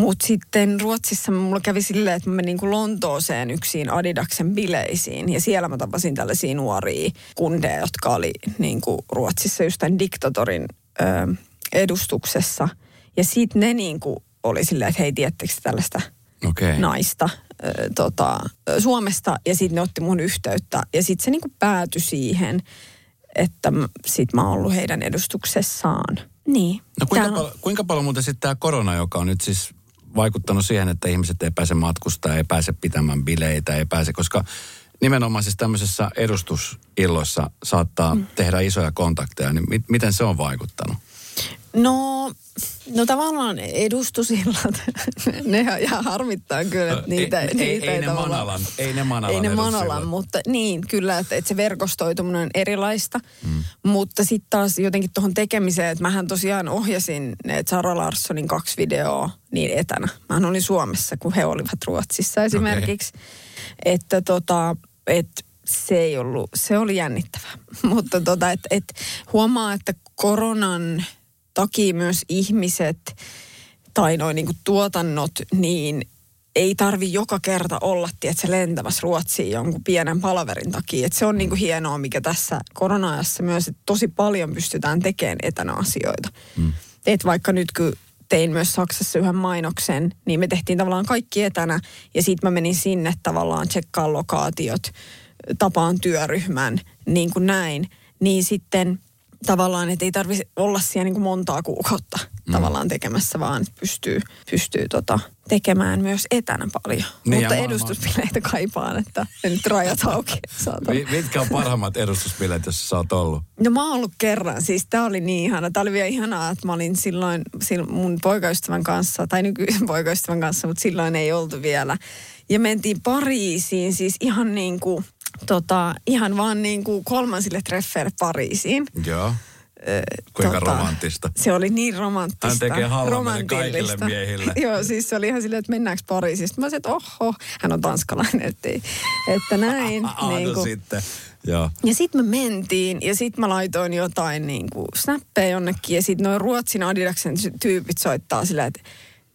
Mutta sitten Ruotsissa mulla kävi silleen, että mä menin niin Lontooseen yksin Adidaksen bileisiin. Ja siellä mä tapasin tällaisia nuoria kundeja, jotka oli niin kuin Ruotsissa just tämän diktatorin ö, edustuksessa. Ja sitten ne niin kuin oli silleen, että hei, tiettekö tällaista okay. naista ö, tota, Suomesta. Ja sitten ne otti mun yhteyttä. Ja sitten se niin kuin päätyi siihen, että sit mä oon ollut heidän edustuksessaan. Niin. No kuinka, pal- kuinka paljon muuten sitten tämä korona, joka on nyt siis vaikuttanut siihen, että ihmiset ei pääse matkustaa, ei pääse pitämään bileitä, ei pääse, koska nimenomaan siis tämmöisessä edustusilloissa saattaa mm. tehdä isoja kontakteja, niin mi- miten se on vaikuttanut? No, no tavallaan edustusillat, ne ihan harmittaa kyllä, että niitä, ei, niitä ei, ei, ne Manalan, ei ne Manalan Ei ne Manalan, mutta niin kyllä, että, että se verkostoituminen on erilaista. Mm. Mutta sitten taas jotenkin tuohon tekemiseen, että mähän tosiaan ohjasin ne Sara Larssonin kaksi videoa niin etänä. Mähän olin Suomessa, kun he olivat Ruotsissa esimerkiksi. Okay. Että tota, että se ei ollut, se oli jännittävää. Mutta tota, että et huomaa, että koronan takia myös ihmiset tai noin niin tuotannot, niin ei tarvi joka kerta olla, tiedätkö, lentämässä Ruotsiin jonkun pienen palaverin takia. Et se on niinku hienoa, mikä tässä korona-ajassa myös, että tosi paljon pystytään tekemään etänä asioita. Mm. Et vaikka nyt kun tein myös Saksassa yhden mainoksen, niin me tehtiin tavallaan kaikki etänä. Ja sitten mä menin sinne tavallaan tsekkaan lokaatiot, tapaan työryhmän, niin kuin näin. Niin sitten tavallaan, että ei tarvitse olla siellä niin kuin montaa kuukautta mm. tavallaan tekemässä, vaan pystyy, pystyy tota, tekemään myös etänä paljon. Niin, Mutta edustusbileitä kaipaan, että nyt rajat auki. Mitkä on parhaimmat edustusbileet, jos sä oot ollut? No mä oon ollut kerran. Siis tää oli niin ihana. Tää oli vielä ihanaa, että mä olin silloin, silloin mun poikaystävän kanssa, tai nykyisen poikaystävän kanssa, mutta silloin ei oltu vielä. Ja mentiin Pariisiin, siis ihan niin kuin, tota, ihan vaan niin kuin kolmansille treffeille Pariisiin. Joo. Kuinka tota, romanttista. Se oli niin romanttista. Hän tekee halvan kaikille miehille. Joo, siis se oli ihan silleen, että mennäänkö Pariisiin. Sitten mä sanoin, että oho, hän on tanskalainen, että, että näin. Ah, niin kuin. no sitten. Joo. Ja sitten me mentiin ja sitten mä laitoin jotain niin kuin snappeja jonnekin ja sitten noin Ruotsin Adidaksen tyypit soittaa silleen, että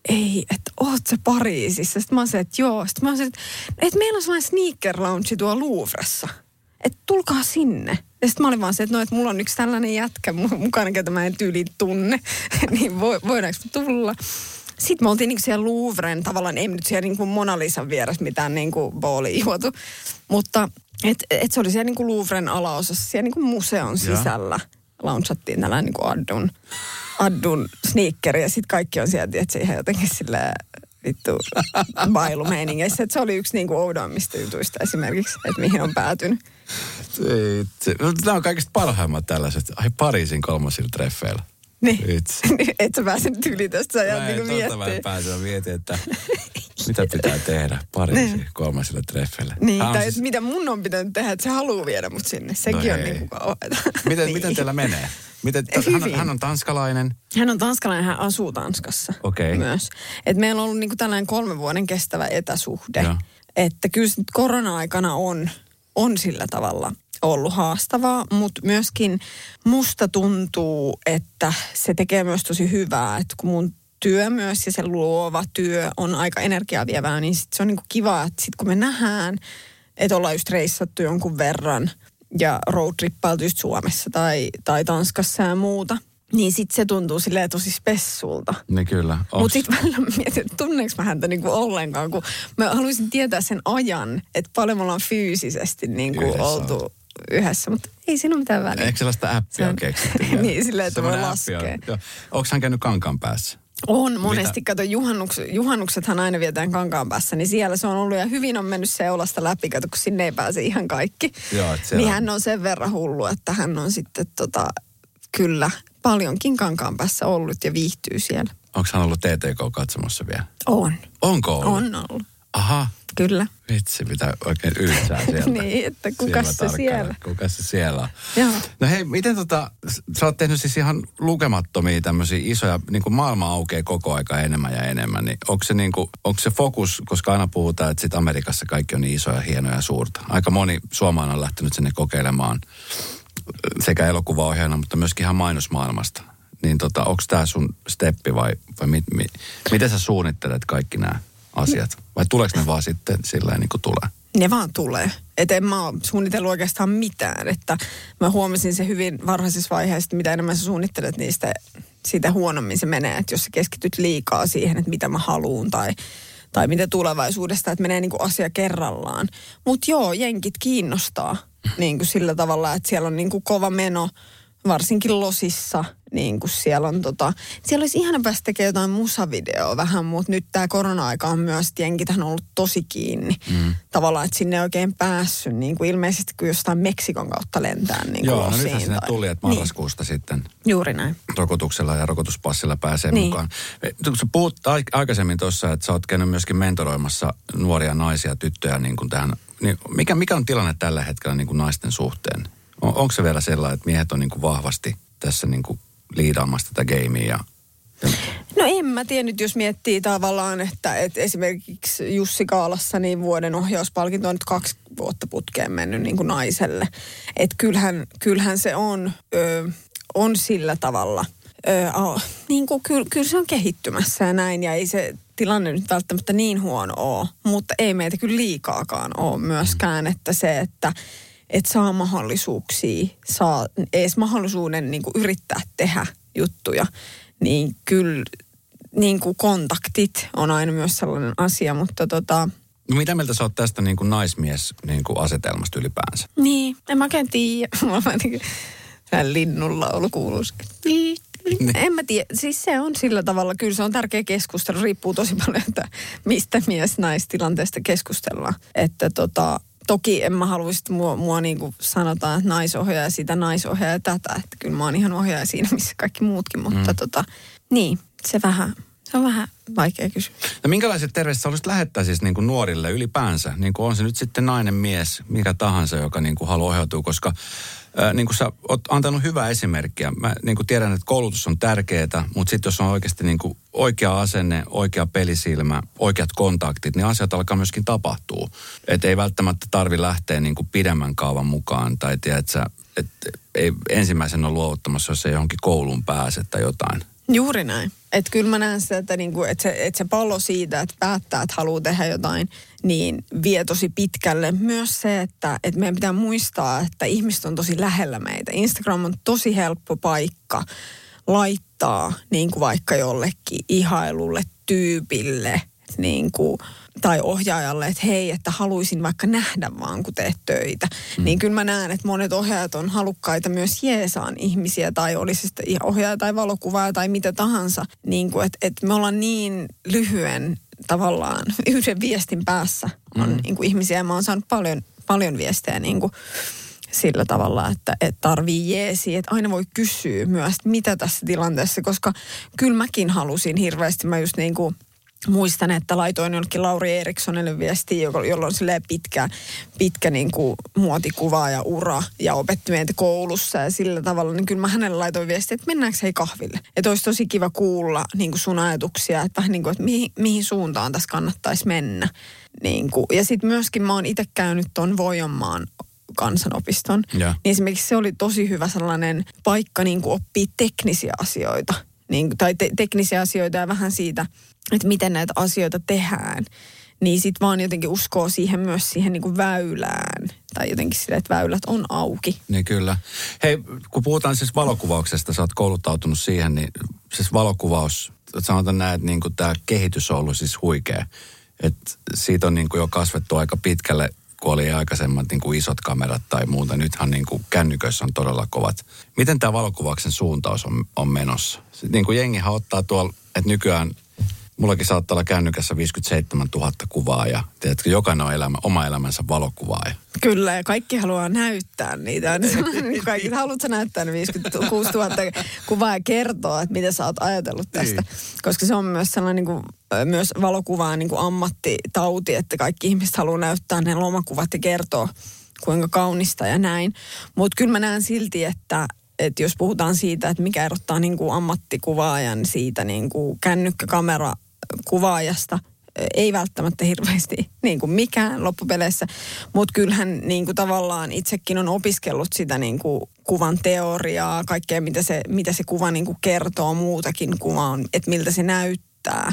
ei, että oot sä Pariisissa? Sitten mä sanoin, että joo. Sitten mä sanoin, että, että meillä on sellainen sneaker lounge tuolla Louvressa. Että tulkaa sinne. Ja sitten mä olin vaan se, että no, että mulla on yksi tällainen jätkä mukana, ketä mä en tyyliin tunne. niin vo, voidaanko tulla? Sitten me oltiin niinku siellä Louvren, tavallaan ei nyt siellä niinku Mona Lisan vieressä mitään niinku booli juotu. Mutta et, et se oli siellä niinku Louvren alaosassa, siellä niinku museon sisällä. Launchattiin tällainen niinku Addun, Addun sneakeri ja sitten kaikki on sieltä, että se ihan jotenkin silleen vittu bailumeiningeissä. se oli yksi niinku oudoimmista jutuista esimerkiksi, että mihin on päätynyt. Nämä on kaikista parhaimmat tällaiset. Ai Pariisin kolmosilla treffeillä. Niin. Et sä pääse nyt yli tästä, sä jäät niinku miettiä. Mä en pääse, mietin, että mitä pitää tehdä Pariisin niin. kolmasilla treffeillä. Niin, Hän tai siis... mitä mun on pitänyt tehdä, että se haluaa viedä mut sinne. Sekin no on niinku kauheata. Miten, niin. miten teillä menee? Miten, hän, on, hän on tanskalainen. Hän on tanskalainen, hän asuu Tanskassa okay. myös. Et meillä on ollut niinku tällainen kolmen vuoden kestävä etäsuhde. Ja. Että kyllä korona-aikana on, on sillä tavalla ollut haastavaa, mutta myöskin musta tuntuu, että se tekee myös tosi hyvää, että kun mun työ myös ja se luova työ on aika energiavievää, niin sit se on niinku kiva, että sit kun me nähdään, että ollaan just reissattu jonkun verran ja roadtrippailtu just Suomessa tai, tai Tanskassa ja muuta, niin sit se tuntuu silleen tosi spessulta. Niin kyllä. Mutta sitten välillä mietin, että tunneeko mä häntä niinku ollenkaan, kun mä haluaisin tietää sen ajan, että paljon me ollaan fyysisesti niinku oltu yhdessä, mutta ei siinä ole mitään väliä. Eikö sellaista appia on keksitty? niin, silleen, että voi laskea. Onko hän käynyt kankaan päässä? On monesti. Mitä? Kato, juhannuks, juhannuksethan aina vietään kankaan päässä, niin siellä se on ollut ja hyvin on mennyt seulasta läpi, kato, kun sinne ei pääse ihan kaikki. Joo, niin hän on sen verran hullu, että hän on sitten tota, kyllä paljonkin kankaan päässä ollut ja viihtyy siellä. Onko hän ollut TTK katsomassa vielä? On. Onko ollut? On ollut. Aha, Kyllä. Vitsi, mitä oikein ylsää sieltä. niin, että kuka se siellä? Kuka se siellä. Joo. No hei, miten tota, sä oot tehnyt siis ihan lukemattomia tämmöisiä isoja, niin kuin maailma aukeaa koko aika enemmän ja enemmän, niin onko se, niin kuin, onko se fokus, koska aina puhutaan, että sit Amerikassa kaikki on niin isoja, hienoja ja suurta. Aika moni suomalainen on lähtenyt sinne kokeilemaan sekä elokuvaohjaajana, mutta myöskin ihan mainosmaailmasta. Niin tota, onko tämä sun steppi vai, vai mi, mi, miten sä suunnittelet kaikki nämä? Asiat? Vai tuleeko ne vaan sitten sillä niin kuin tulee? Ne vaan tulee. Että en mä ole suunnitellut oikeastaan mitään. Että mä huomasin se hyvin varhaisessa vaiheessa, että mitä enemmän sä suunnittelet niistä, sitä huonommin se menee. Että jos sä keskityt liikaa siihen, että mitä mä haluun tai, tai mitä tulevaisuudesta, että menee niin kuin asia kerrallaan. Mutta joo, jenkit kiinnostaa niin kuin sillä tavalla, että siellä on niin kuin kova meno – varsinkin Losissa, niin kuin siellä on tota, siellä olisi ihana päästä tekemään jotain musavideoa vähän, mutta nyt tämä korona-aika on myös, että on ollut tosi kiinni. Mm. Tavallaan, että sinne ei oikein päässyt, niin kuin ilmeisesti kun jostain Meksikon kautta lentää niin Joo, no nythän sinne tai... tuli, että niin. marraskuusta niin. sitten. Juuri näin. Rokotuksella ja rokotuspassilla pääsee niin. mukaan. Sä puhut aikaisemmin tuossa, että sä oot käynyt myöskin mentoroimassa nuoria naisia, tyttöjä niin kuin tähän. Niin mikä, mikä on tilanne tällä hetkellä niin kuin naisten suhteen? On, onko se vielä sellainen, että miehet on niin kuin vahvasti tässä niin kuin liidaamassa tätä gamea ja No en mä tiedä nyt, jos miettii tavallaan, että, että esimerkiksi Jussi Kaalassa niin vuoden ohjauspalkinto on nyt kaksi vuotta putkeen mennyt niin kuin naiselle. Että kyllähän, kyllähän se on, ö, on sillä tavalla Öö, oh, niin kuin, kyllä, kyllä se on kehittymässä ja näin, ja ei se tilanne nyt välttämättä niin huono ole, mutta ei meitä kyllä liikaakaan ole myöskään, että se, että et saa mahdollisuuksia, saa edes mahdollisuuden niin kuin yrittää tehdä juttuja, niin kyllä niin kuin kontaktit on aina myös sellainen asia, mutta tota, No mitä mieltä sä oot tästä niin kuin naismies niin kuin asetelmasta ylipäänsä? Niin, en mä oikein tiedä. Mulla on niin linnulla ollut kuuluisi. Niin. En mä tiedä. Siis se on sillä tavalla, kyllä se on tärkeä keskustelu. Riippuu tosi paljon, että mistä mies naistilanteesta keskustellaan. Että tota, toki en mä haluaisi, että mua, mua niin kuin sanotaan, että naisohjaaja sitä, naisohjaaja tätä. Että kyllä mä oon ihan ohjaaja siinä, missä kaikki muutkin. Mutta mm. tota, niin, se vähän, se on vähän vaikea kysyä. No minkälaiset terveiset olisit lähettää siis niin kuin nuorille ylipäänsä? Niin kuin on se nyt sitten nainen, mies, mikä tahansa, joka niin kuin haluaa ohjautua, koska niin kuin sä oot antanut hyvää esimerkkiä. Mä niin kuin tiedän, että koulutus on tärkeää, mutta sitten jos on oikeasti niin kuin oikea asenne, oikea pelisilmä, oikeat kontaktit, niin asiat alkaa myöskin tapahtua. Että ei välttämättä tarvi lähteä niin kuin pidemmän kaavan mukaan tai tiedät sä, että ei ensimmäisen ole luovuttamassa, jos ei johonkin kouluun pääse tai jotain. Juuri näin. Että kyllä mä näen sitä, että, niinku, että, se, että se pallo siitä, että päättää, että haluaa tehdä jotain, niin vie tosi pitkälle. Myös se, että, että meidän pitää muistaa, että ihmiset on tosi lähellä meitä. Instagram on tosi helppo paikka laittaa niin kuin vaikka jollekin ihailulle tyypille niin kuin, tai ohjaajalle, että hei, että haluaisin vaikka nähdä vaan, kun teet töitä. Mm. Niin kyllä mä näen, että monet ohjaajat on halukkaita myös jeesaan ihmisiä, tai olisi sitten ohjaaja tai valokuvaaja tai mitä tahansa. Niin kuin, että, että me ollaan niin lyhyen tavallaan yhden viestin päässä on mm. niin kuin ihmisiä. Ja mä oon saanut paljon, paljon viestejä niin kuin, sillä tavalla, että, että tarvii jeesi, että aina voi kysyä myös, mitä tässä tilanteessa, koska kyllä mäkin halusin hirveästi, mä just niin kuin muistan, että laitoin jollekin Lauri Erikssonille viestiä, jolla on pitkä, pitkä niin kuin muotikuva ja ura ja opetti meitä koulussa ja sillä tavalla, niin kyllä mä hänelle laitoin viestiä, että mennäänkö hei kahville. Että olisi tosi kiva kuulla niin kuin sun ajatuksia, että vähän niin kuin, että mihin, mihin suuntaan tässä kannattaisi mennä. Niin kuin. Ja sitten myöskin mä oon itse käynyt tuon Vojonmaan kansanopiston. Ja. Niin esimerkiksi se oli tosi hyvä sellainen paikka niin kuin oppia teknisiä asioita. Niin, tai te- teknisiä asioita ja vähän siitä, että miten näitä asioita tehdään. Niin sit vaan jotenkin uskoo siihen myös siihen niin kuin väylään. Tai jotenkin sille, että väylät on auki. Niin kyllä. Hei, kun puhutaan siis valokuvauksesta, sä oot kouluttautunut siihen, niin siis valokuvaus, sanotaan näin, että niin tämä kehitys on ollut siis huikea. Että siitä on niin kuin jo kasvettu aika pitkälle kun oli aikaisemmat niin kuin isot kamerat tai muuta. Nythän niin kuin kännyköissä on todella kovat. Miten tämä valokuvauksen suuntaus on, on menossa? Sitten niin kuin jengihän ottaa tuolla, että nykyään mullakin saattaa olla kännykässä 57 000 kuvaa ja tiedätkö, jokainen on elämä, oma elämänsä valokuvaaja. Kyllä, ja kaikki haluaa näyttää niitä. Niin kaikki, haluatko näyttää ne 56 000 kuvaa ja kertoa, että mitä sä oot ajatellut tästä. Niin. Koska se on myös sellainen niin kuin, myös valokuvaa niin kuin ammattitauti, että kaikki ihmiset haluaa näyttää ne lomakuvat ja kertoa, kuinka kaunista ja näin. Mutta kyllä mä näen silti, että että jos puhutaan siitä, että mikä erottaa niin kuin ammattikuvaajan siitä niin kuin kännykkäkamera kuvaajasta, ei välttämättä hirveästi niin kuin mikään loppupeleissä, mutta kyllähän niin kuin tavallaan itsekin on opiskellut sitä niin kuin kuvan teoriaa, kaikkea mitä se, mitä se kuva niin kuin kertoo muutakin kuvaan, että miltä se näyttää.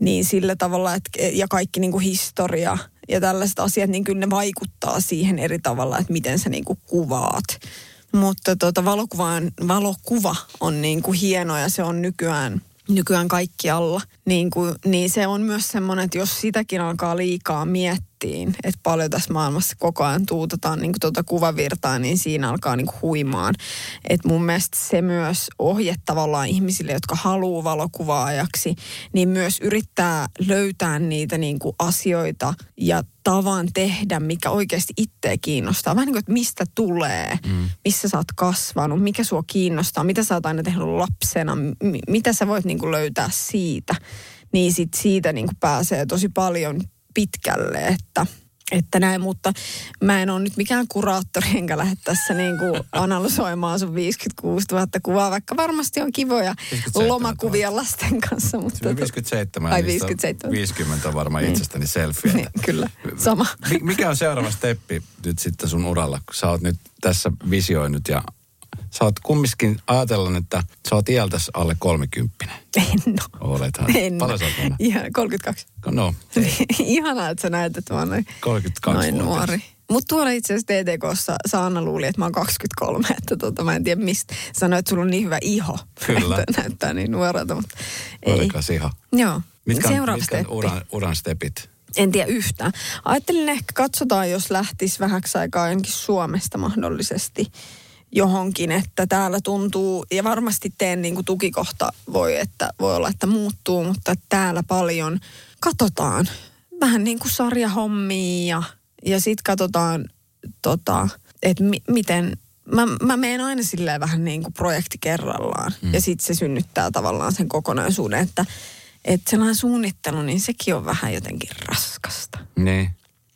Niin sillä tavalla, että, ja kaikki niin kuin historia ja tällaiset asiat, niin kyllä ne vaikuttaa siihen eri tavalla, että miten sä niin kuin kuvaat. Mutta tota, valokuvaan, valokuva on niin kuin hieno ja se on nykyään, nykyään kaikkialla. Niin, kuin, niin se on myös semmoinen, että jos sitäkin alkaa liikaa miettiä, että paljon tässä maailmassa koko ajan tuutetaan niin tuota kuvavirtaa, niin siinä alkaa niin huimaan. Et mun mielestä se myös ohje tavallaan ihmisille, jotka haluaa valokuvaajaksi, niin myös yrittää löytää niitä niin asioita ja tavan tehdä, mikä oikeasti itseä kiinnostaa. Vähän niin kuin, että mistä tulee, mm. missä sä oot kasvanut, mikä sua kiinnostaa, mitä sä oot aina tehnyt lapsena, m- mitä sä voit niin kuin löytää siitä. Niin sit siitä niin kuin pääsee tosi paljon pitkälle, että että näin, mutta mä en ole nyt mikään kuraattori, enkä lähde tässä niin kuin analysoimaan sun 56 000 kuvaa, vaikka varmasti on kivoja lomakuvia lasten kanssa. Mutta 57, ai 57. 50 varmaan niin. itsestäni selfie. Niin, kyllä, sama. Mikä on seuraava steppi nyt sitten sun uralla, kun sä oot nyt tässä visioinut ja Sä oot kumminkin ajatellaan, että sä oot iältäs alle kolmikymppinen. En oo. Olethan. En. Paljon sä oot vanha? Ihan 32. No, Ihanaa, että sä näet, että mä oon noin, 32 noin nuori. Mutta tuolla itse asiassa TTKssa Saana luuli, että mä oon 23, että tota, mä en tiedä mistä. Sanoit, että sulla on niin hyvä iho. Kyllä. Että näyttää niin nuorelta, mutta ei. Olikas ihan. Joo. Mitkä on, Seuraava mitkä on steppi. uran, uran stepit? En tiedä yhtään. Ajattelin ehkä katsotaan, jos lähtisi vähäksi aikaa jonkin Suomesta mahdollisesti johonkin, että täällä tuntuu, ja varmasti teen niin kuin tukikohta voi, että voi olla, että muuttuu, mutta täällä paljon katsotaan vähän niin kuin sarjahommia ja, ja sitten katsotaan, tota, että mi, miten, mä, mä menen aina silleen vähän niin kuin projekti kerrallaan mm. ja sitten se synnyttää tavallaan sen kokonaisuuden, että että sellainen suunnittelu, niin sekin on vähän jotenkin raskasta. Niin.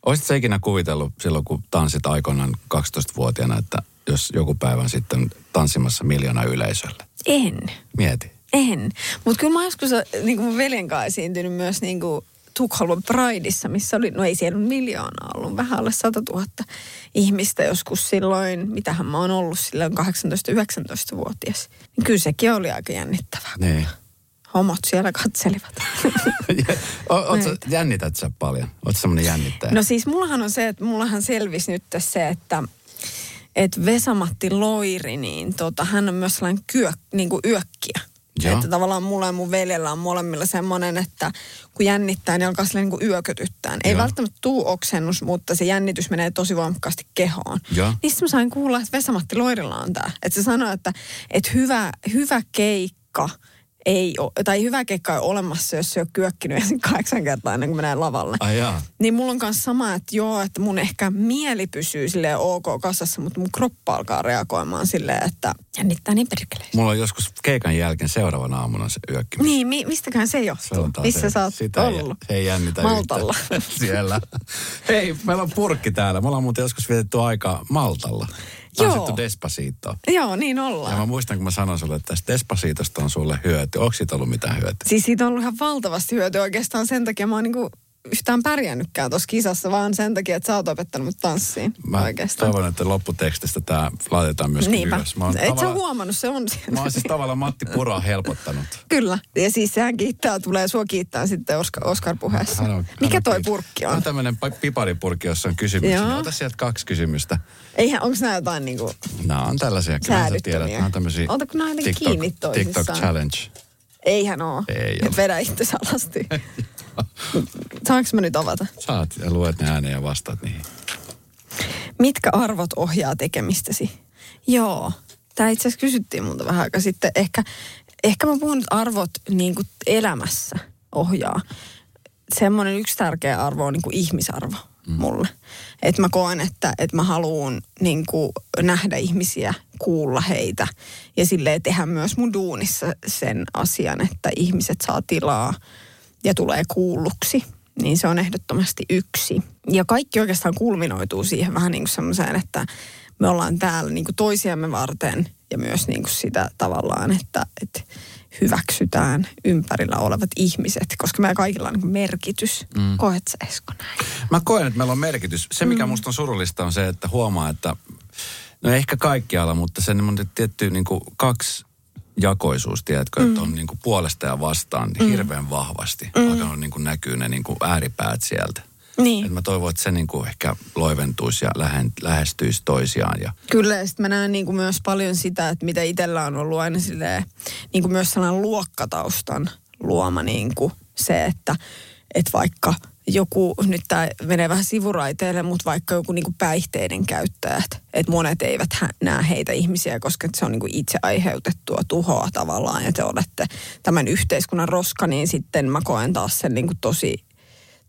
Olisitko sä ikinä kuvitellut silloin, kun tanssit aikoinaan 12-vuotiaana, että jos joku päivän sitten tanssimassa miljoona yleisölle? En. Mieti. En. Mutta kyllä mä joskus niin kuin mun veljen kanssa esiintynyt myös niin kuin Tukholman Prideissa, missä oli, no ei siellä miljoonaa ollut, vähän alle 100 000 ihmistä joskus silloin, mitähän mä oon ollut silloin 18-19-vuotias. Niin kyllä sekin oli aika jännittävää. Niin. Homot siellä katselivat. o, oot sä, Näitä. jännität sä paljon? Oot semmonen jännittäjä? No siis mullahan on se, että mullahan selvisi nyt se, että että Vesamatti Loiri, niin tota, hän on myös sellainen kyö, niin kuin yökkiä. Joo. Että tavallaan mulla ja mun veljellä on molemmilla semmoinen, että kun jännittää, niin alkaa silleen niin kuin yökötyttää. Ei Joo. välttämättä tuu oksennus, mutta se jännitys menee tosi voimakkaasti kehoon. Joo. Niistä mä sain kuulla, että Vesamatti Loirilla on tämä. Että se sanoi, että, että hyvä, hyvä keikka ei ole, tai hyvä keikka ei ole olemassa, jos se on kyökkinyt ensin kahdeksan kertaa ennen kuin menee lavalle. Ai jaa. Niin mulla on myös sama, että joo, että mun ehkä mieli pysyy silleen ok kasassa, mutta mun kroppa alkaa reagoimaan silleen, että jännittää niin perkele. Mulla on joskus keikan jälkeen seuraavana aamuna se yökkimys. Niin, mi- mistäköhän se johtuu? Sanotaan Missä se, sä oot sitä ei- ollut? Ei, jännitä Maltalla. siellä. Hei, meillä on purkki täällä. Me ollaan muuten joskus vietetty aikaa Maltalla. Joo. Despacito. Joo, niin Ja ollaan. mä muistan, kun mä sanoin sulle, että tästä Despacitosta on sulle hyöty. Onko siitä ollut mitään hyötyä? Siis siitä on ollut ihan valtavasti hyötyä oikeastaan sen takia. Mä oon niinku yhtään pärjännytkään tuossa kisassa, vaan sen takia, että sä oot opettanut mut tanssiin Mä oikeastaan. toivon, että lopputekstistä tämä laitetaan myöskin Niinpä. ylös. Mä Et sä huomannut, se on siellä. mä oon siis tavallaan Matti Puroa helpottanut. Kyllä. Ja siis sehän kiittää, tulee sua kiittää sitten Oskar, Oskar puheessa. Hän on- Mikä toi purkki on? on tämmöinen piparipurkki, jossa on kysymyksiä. Joo. Ota sieltä kaksi kysymystä. Eihän, onko nämä jotain niinku Nämä on tällaisia, kyllä sä tiedät. Nämä on tämmöisiä nämä TikTok, kiinni toisissaan. TikTok challenge. Eihän oo. Ei Nyt ole. vedä itse alasti. Saanko mä nyt avata? Saat ja luet ne ääneen ja vastaat niihin. Mitkä arvot ohjaa tekemistäsi? Joo. Tämä itse asiassa kysyttiin multa vähän aikaa sitten. Ehkä, ehkä mä puhun nyt arvot niin kuin elämässä ohjaa. Semmoinen yksi tärkeä arvo on niin kuin ihmisarvo mm. mulle. Että mä koen, että, että mä haluan niin nähdä ihmisiä, kuulla heitä ja silleen tehdä myös mun duunissa sen asian, että ihmiset saa tilaa ja tulee kuulluksi. Niin se on ehdottomasti yksi. Ja kaikki oikeastaan kulminoituu siihen vähän niin kuin semmoiseen, että me ollaan täällä niin toisiamme varten ja myös niin sitä tavallaan, että, että hyväksytään ympärillä olevat ihmiset, koska meillä kaikilla on niin merkitys. Mm. Koet sä Esko näin? Mä koen, että meillä on merkitys. Se, mikä mm. musta on surullista, on se, että huomaa, että no ehkä kaikkialla, mutta se on tietty niin kuin kaksi jakoisuus, tiedätkö, mm. että on niin kuin puolesta ja vastaan niin hirveän vahvasti. Mm. Alkanut niin kuin näkyy ne niin kuin ääripäät sieltä. Niin. Et mä toivon, että se niin kuin ehkä loiventuisi ja lähen, lähestyisi toisiaan. Ja, Kyllä, ja sitten mä näen niin kuin myös paljon sitä, että mitä itsellä on ollut aina silleen, niin kuin myös sellainen luokkataustan luoma niin kuin se, että, että vaikka joku, nyt tämä menee vähän sivuraiteille, mutta vaikka joku niin kuin päihteiden käyttäjät, että monet eivät hä- näe heitä ihmisiä, koska se on niin kuin itse aiheutettua tuhoa tavallaan, ja te olette tämän yhteiskunnan roska, niin sitten mä koen taas sen niin kuin tosi,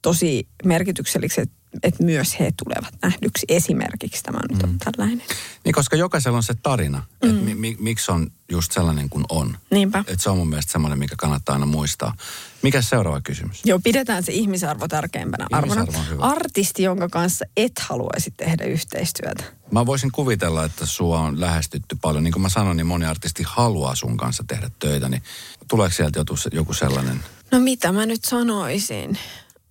tosi merkitykselliseksi, että, myös he tulevat nähdyksi. Esimerkiksi tämä nyt on tällainen. niin koska jokaisella on se tarina, mm. että mi, mi, miksi on just sellainen kuin on. Niinpä. Että se on mun mielestä semmoinen, mikä kannattaa aina muistaa. Mikä seuraava kysymys? Joo, pidetään se ihmisarvo tärkeimpänä arvona. Ihmisarvo on hyvä. Artisti, jonka kanssa et haluaisi tehdä yhteistyötä. Mä voisin kuvitella, että sua on lähestytty paljon. Niin kuin mä sanoin, niin moni artisti haluaa sun kanssa tehdä töitä. Niin tuleeko sieltä joku sellainen? No mitä mä nyt sanoisin?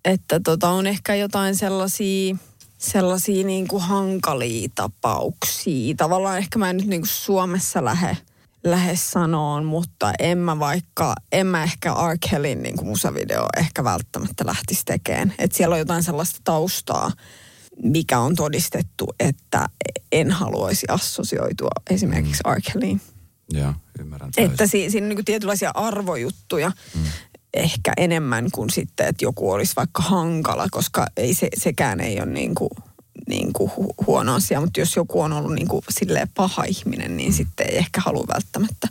Että tota on ehkä jotain sellaisia, sellaisia niin kuin hankalia tapauksia. Tavallaan ehkä mä en nyt niin kuin Suomessa lähde lähde sanoon, mutta en mä vaikka, en mä ehkä R. Kellyn niin kuin musavideo ehkä välttämättä lähtisi tekemään. Että siellä on jotain sellaista taustaa, mikä on todistettu, että en haluaisi assosioitua esimerkiksi mm. R. Kellyin. Joo, ymmärrän. Että si- siinä on niin kuin tietynlaisia arvojuttuja. Mm ehkä enemmän kuin sitten, että joku olisi vaikka hankala, koska ei se, sekään ei ole niin kuin, niin kuin hu- huono asia, mutta jos joku on ollut niin kuin silleen paha ihminen, niin mm. sitten ei ehkä halua välttämättä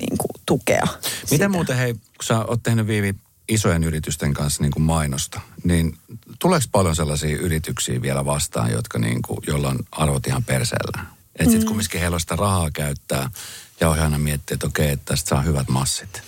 niin kuin tukea Miten sitä. muuten, hei, kun sä oot tehnyt Viivi isojen yritysten kanssa niin kuin mainosta, niin tuleeko paljon sellaisia yrityksiä vielä vastaan, jotka niin kuin, joilla on arvot ihan perseellä? Että mm. sitten kumminkin heillä on sitä rahaa käyttää ja ohjaana miettii, että okei, että tästä saa hyvät massit.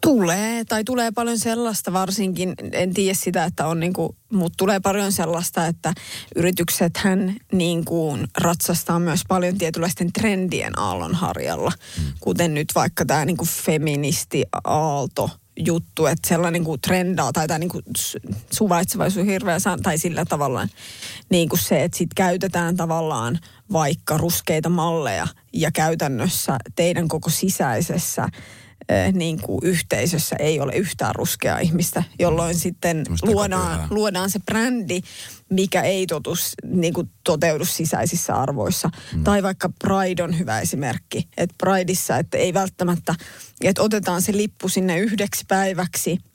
Tulee, tai tulee paljon sellaista varsinkin, en tiedä sitä, että on niin kuin, mutta tulee paljon sellaista, että yritykset hän niin kuin ratsastaa myös paljon tietynlaisten trendien aallonharjalla, mm. kuten nyt vaikka tämä niin kuin feministi aalto juttu, että sellainen kuin trendaa tai tämä niin kuin suvaitsevaisuus hirveä tai sillä tavalla niin kuin se, että sit käytetään tavallaan vaikka ruskeita malleja ja käytännössä teidän koko sisäisessä niin kuin yhteisössä ei ole yhtään ruskea ihmistä, jolloin sitten luodaan, luodaan se brändi, mikä ei totus, niin kuin toteudu sisäisissä arvoissa. Mm. Tai vaikka Pride on hyvä esimerkki, että Prideissa, että ei välttämättä, että otetaan se lippu sinne yhdeksi päiväksi –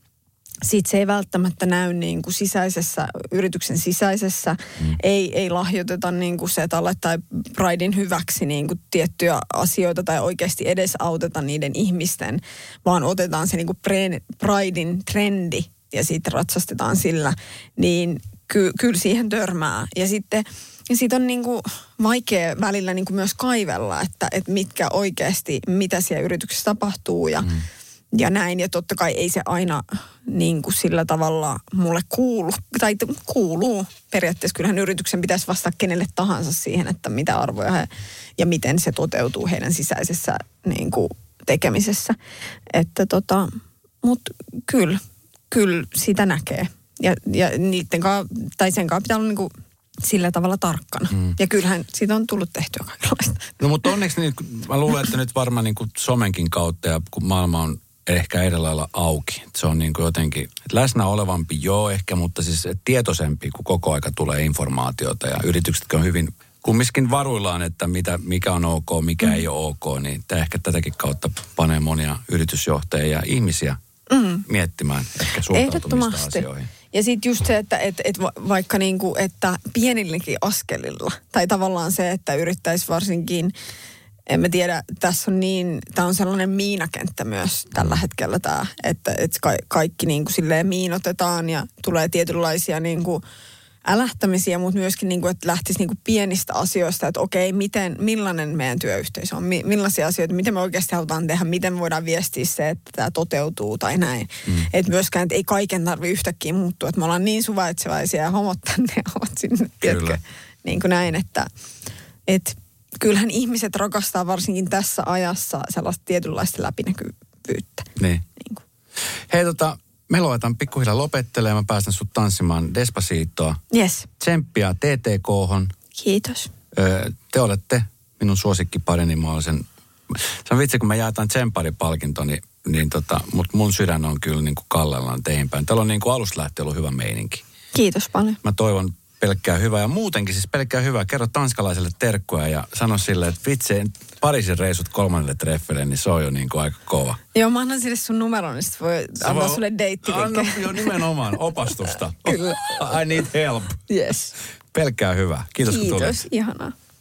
sitten se ei välttämättä näy niin kuin sisäisessä, yrityksen sisäisessä, mm. ei, ei lahjoiteta niin kuin setalle tai Pridein hyväksi niin kuin tiettyjä asioita tai oikeasti edes auteta niiden ihmisten, vaan otetaan se niin kuin Pridein trendi ja sitten ratsastetaan sillä, niin ky, kyllä siihen törmää. Ja sitten ja siitä on niin kuin vaikea välillä niin kuin myös kaivella, että, että mitkä oikeasti, mitä siellä yrityksessä tapahtuu ja mm ja näin. Ja totta kai ei se aina niin kuin sillä tavalla mulle kuulu, tai kuuluu periaatteessa. Kyllähän yrityksen pitäisi vastata kenelle tahansa siihen, että mitä arvoja he, ja miten se toteutuu heidän sisäisessä niin kuin tekemisessä. Että tota, mutta kyllä, kyllä sitä näkee. Ja, ja niiden kanssa, tai sen kanssa pitää olla niin kuin sillä tavalla tarkkana. Mm. Ja kyllähän siitä on tullut tehtyä kaikenlaista. No mutta onneksi niin, mä luulen, että nyt varmaan niin kuin somenkin kautta ja kun maailma on ehkä eri lailla auki. Se on niin kuin jotenkin läsnä olevampi, joo ehkä, mutta siis tietoisempi, kun koko aika tulee informaatiota ja yritykset on hyvin kumminkin varuillaan, että mitä, mikä on ok, mikä mm. ei ole ok, niin tämä ehkä tätäkin kautta panee monia yritysjohtajia ja ihmisiä mm. miettimään ehkä suhtautumista asioihin. Ja sitten just se, että et, et vaikka niinku, että pienilläkin askelilla, tai tavallaan se, että yrittäisi varsinkin en mä tiedä, tässä on niin, tämä on sellainen miinakenttä myös tällä hetkellä tämä, että, että ka- kaikki niin kuin silleen miinotetaan ja tulee tietynlaisia niin kuin älähtämisiä, mutta myöskin niin kuin, että lähtisi niin kuin pienistä asioista, että okei, miten, millainen meidän työyhteisö on, mi, millaisia asioita, miten me oikeasti halutaan tehdä, miten voidaan viestiä se, että tämä toteutuu tai näin. Mm. Että myöskään, että ei kaiken tarvi yhtäkkiä muuttua, että me ollaan niin suvaitsevaisia ja homot tänne ja homot sinne, tiedätkö? Niin kuin näin, että, että kyllähän ihmiset rakastaa varsinkin tässä ajassa sellaista tietynlaista läpinäkyvyyttä. Niin. niin kuin. Hei tota, me luetaan pikkuhiljaa lopettelemaan. Mä päästän sut tanssimaan Despacitoa. Yes. Tsemppiä TTK-hon. Kiitos. Öö, te olette minun suosikkiparini. Niin mä olen sen... Se on vitsi, kun me jaetaan tsempparipalkinto, niin, niin tota, mut mun sydän on kyllä niin kuin kallellaan teihin päin. Täällä on niin kuin alusta lähtien ollut hyvä meininki. Kiitos paljon. Mä toivon pelkkää hyvää. Ja muutenkin siis pelkkää hyvää. Kerro tanskalaiselle terkkoja ja sano sille, että vitsi, Pariisin reisut kolmannelle treffelle, niin se on jo niin kuin aika kova. Joo, mä annan sille sun numeron, niin sit voi se antaa voi... sulle deitti. Anna jo nimenomaan opastusta. Kyllä. I need help. Yes. Pelkkää hyvää. Kiitos, Kiitos, kun tulit. ihanaa.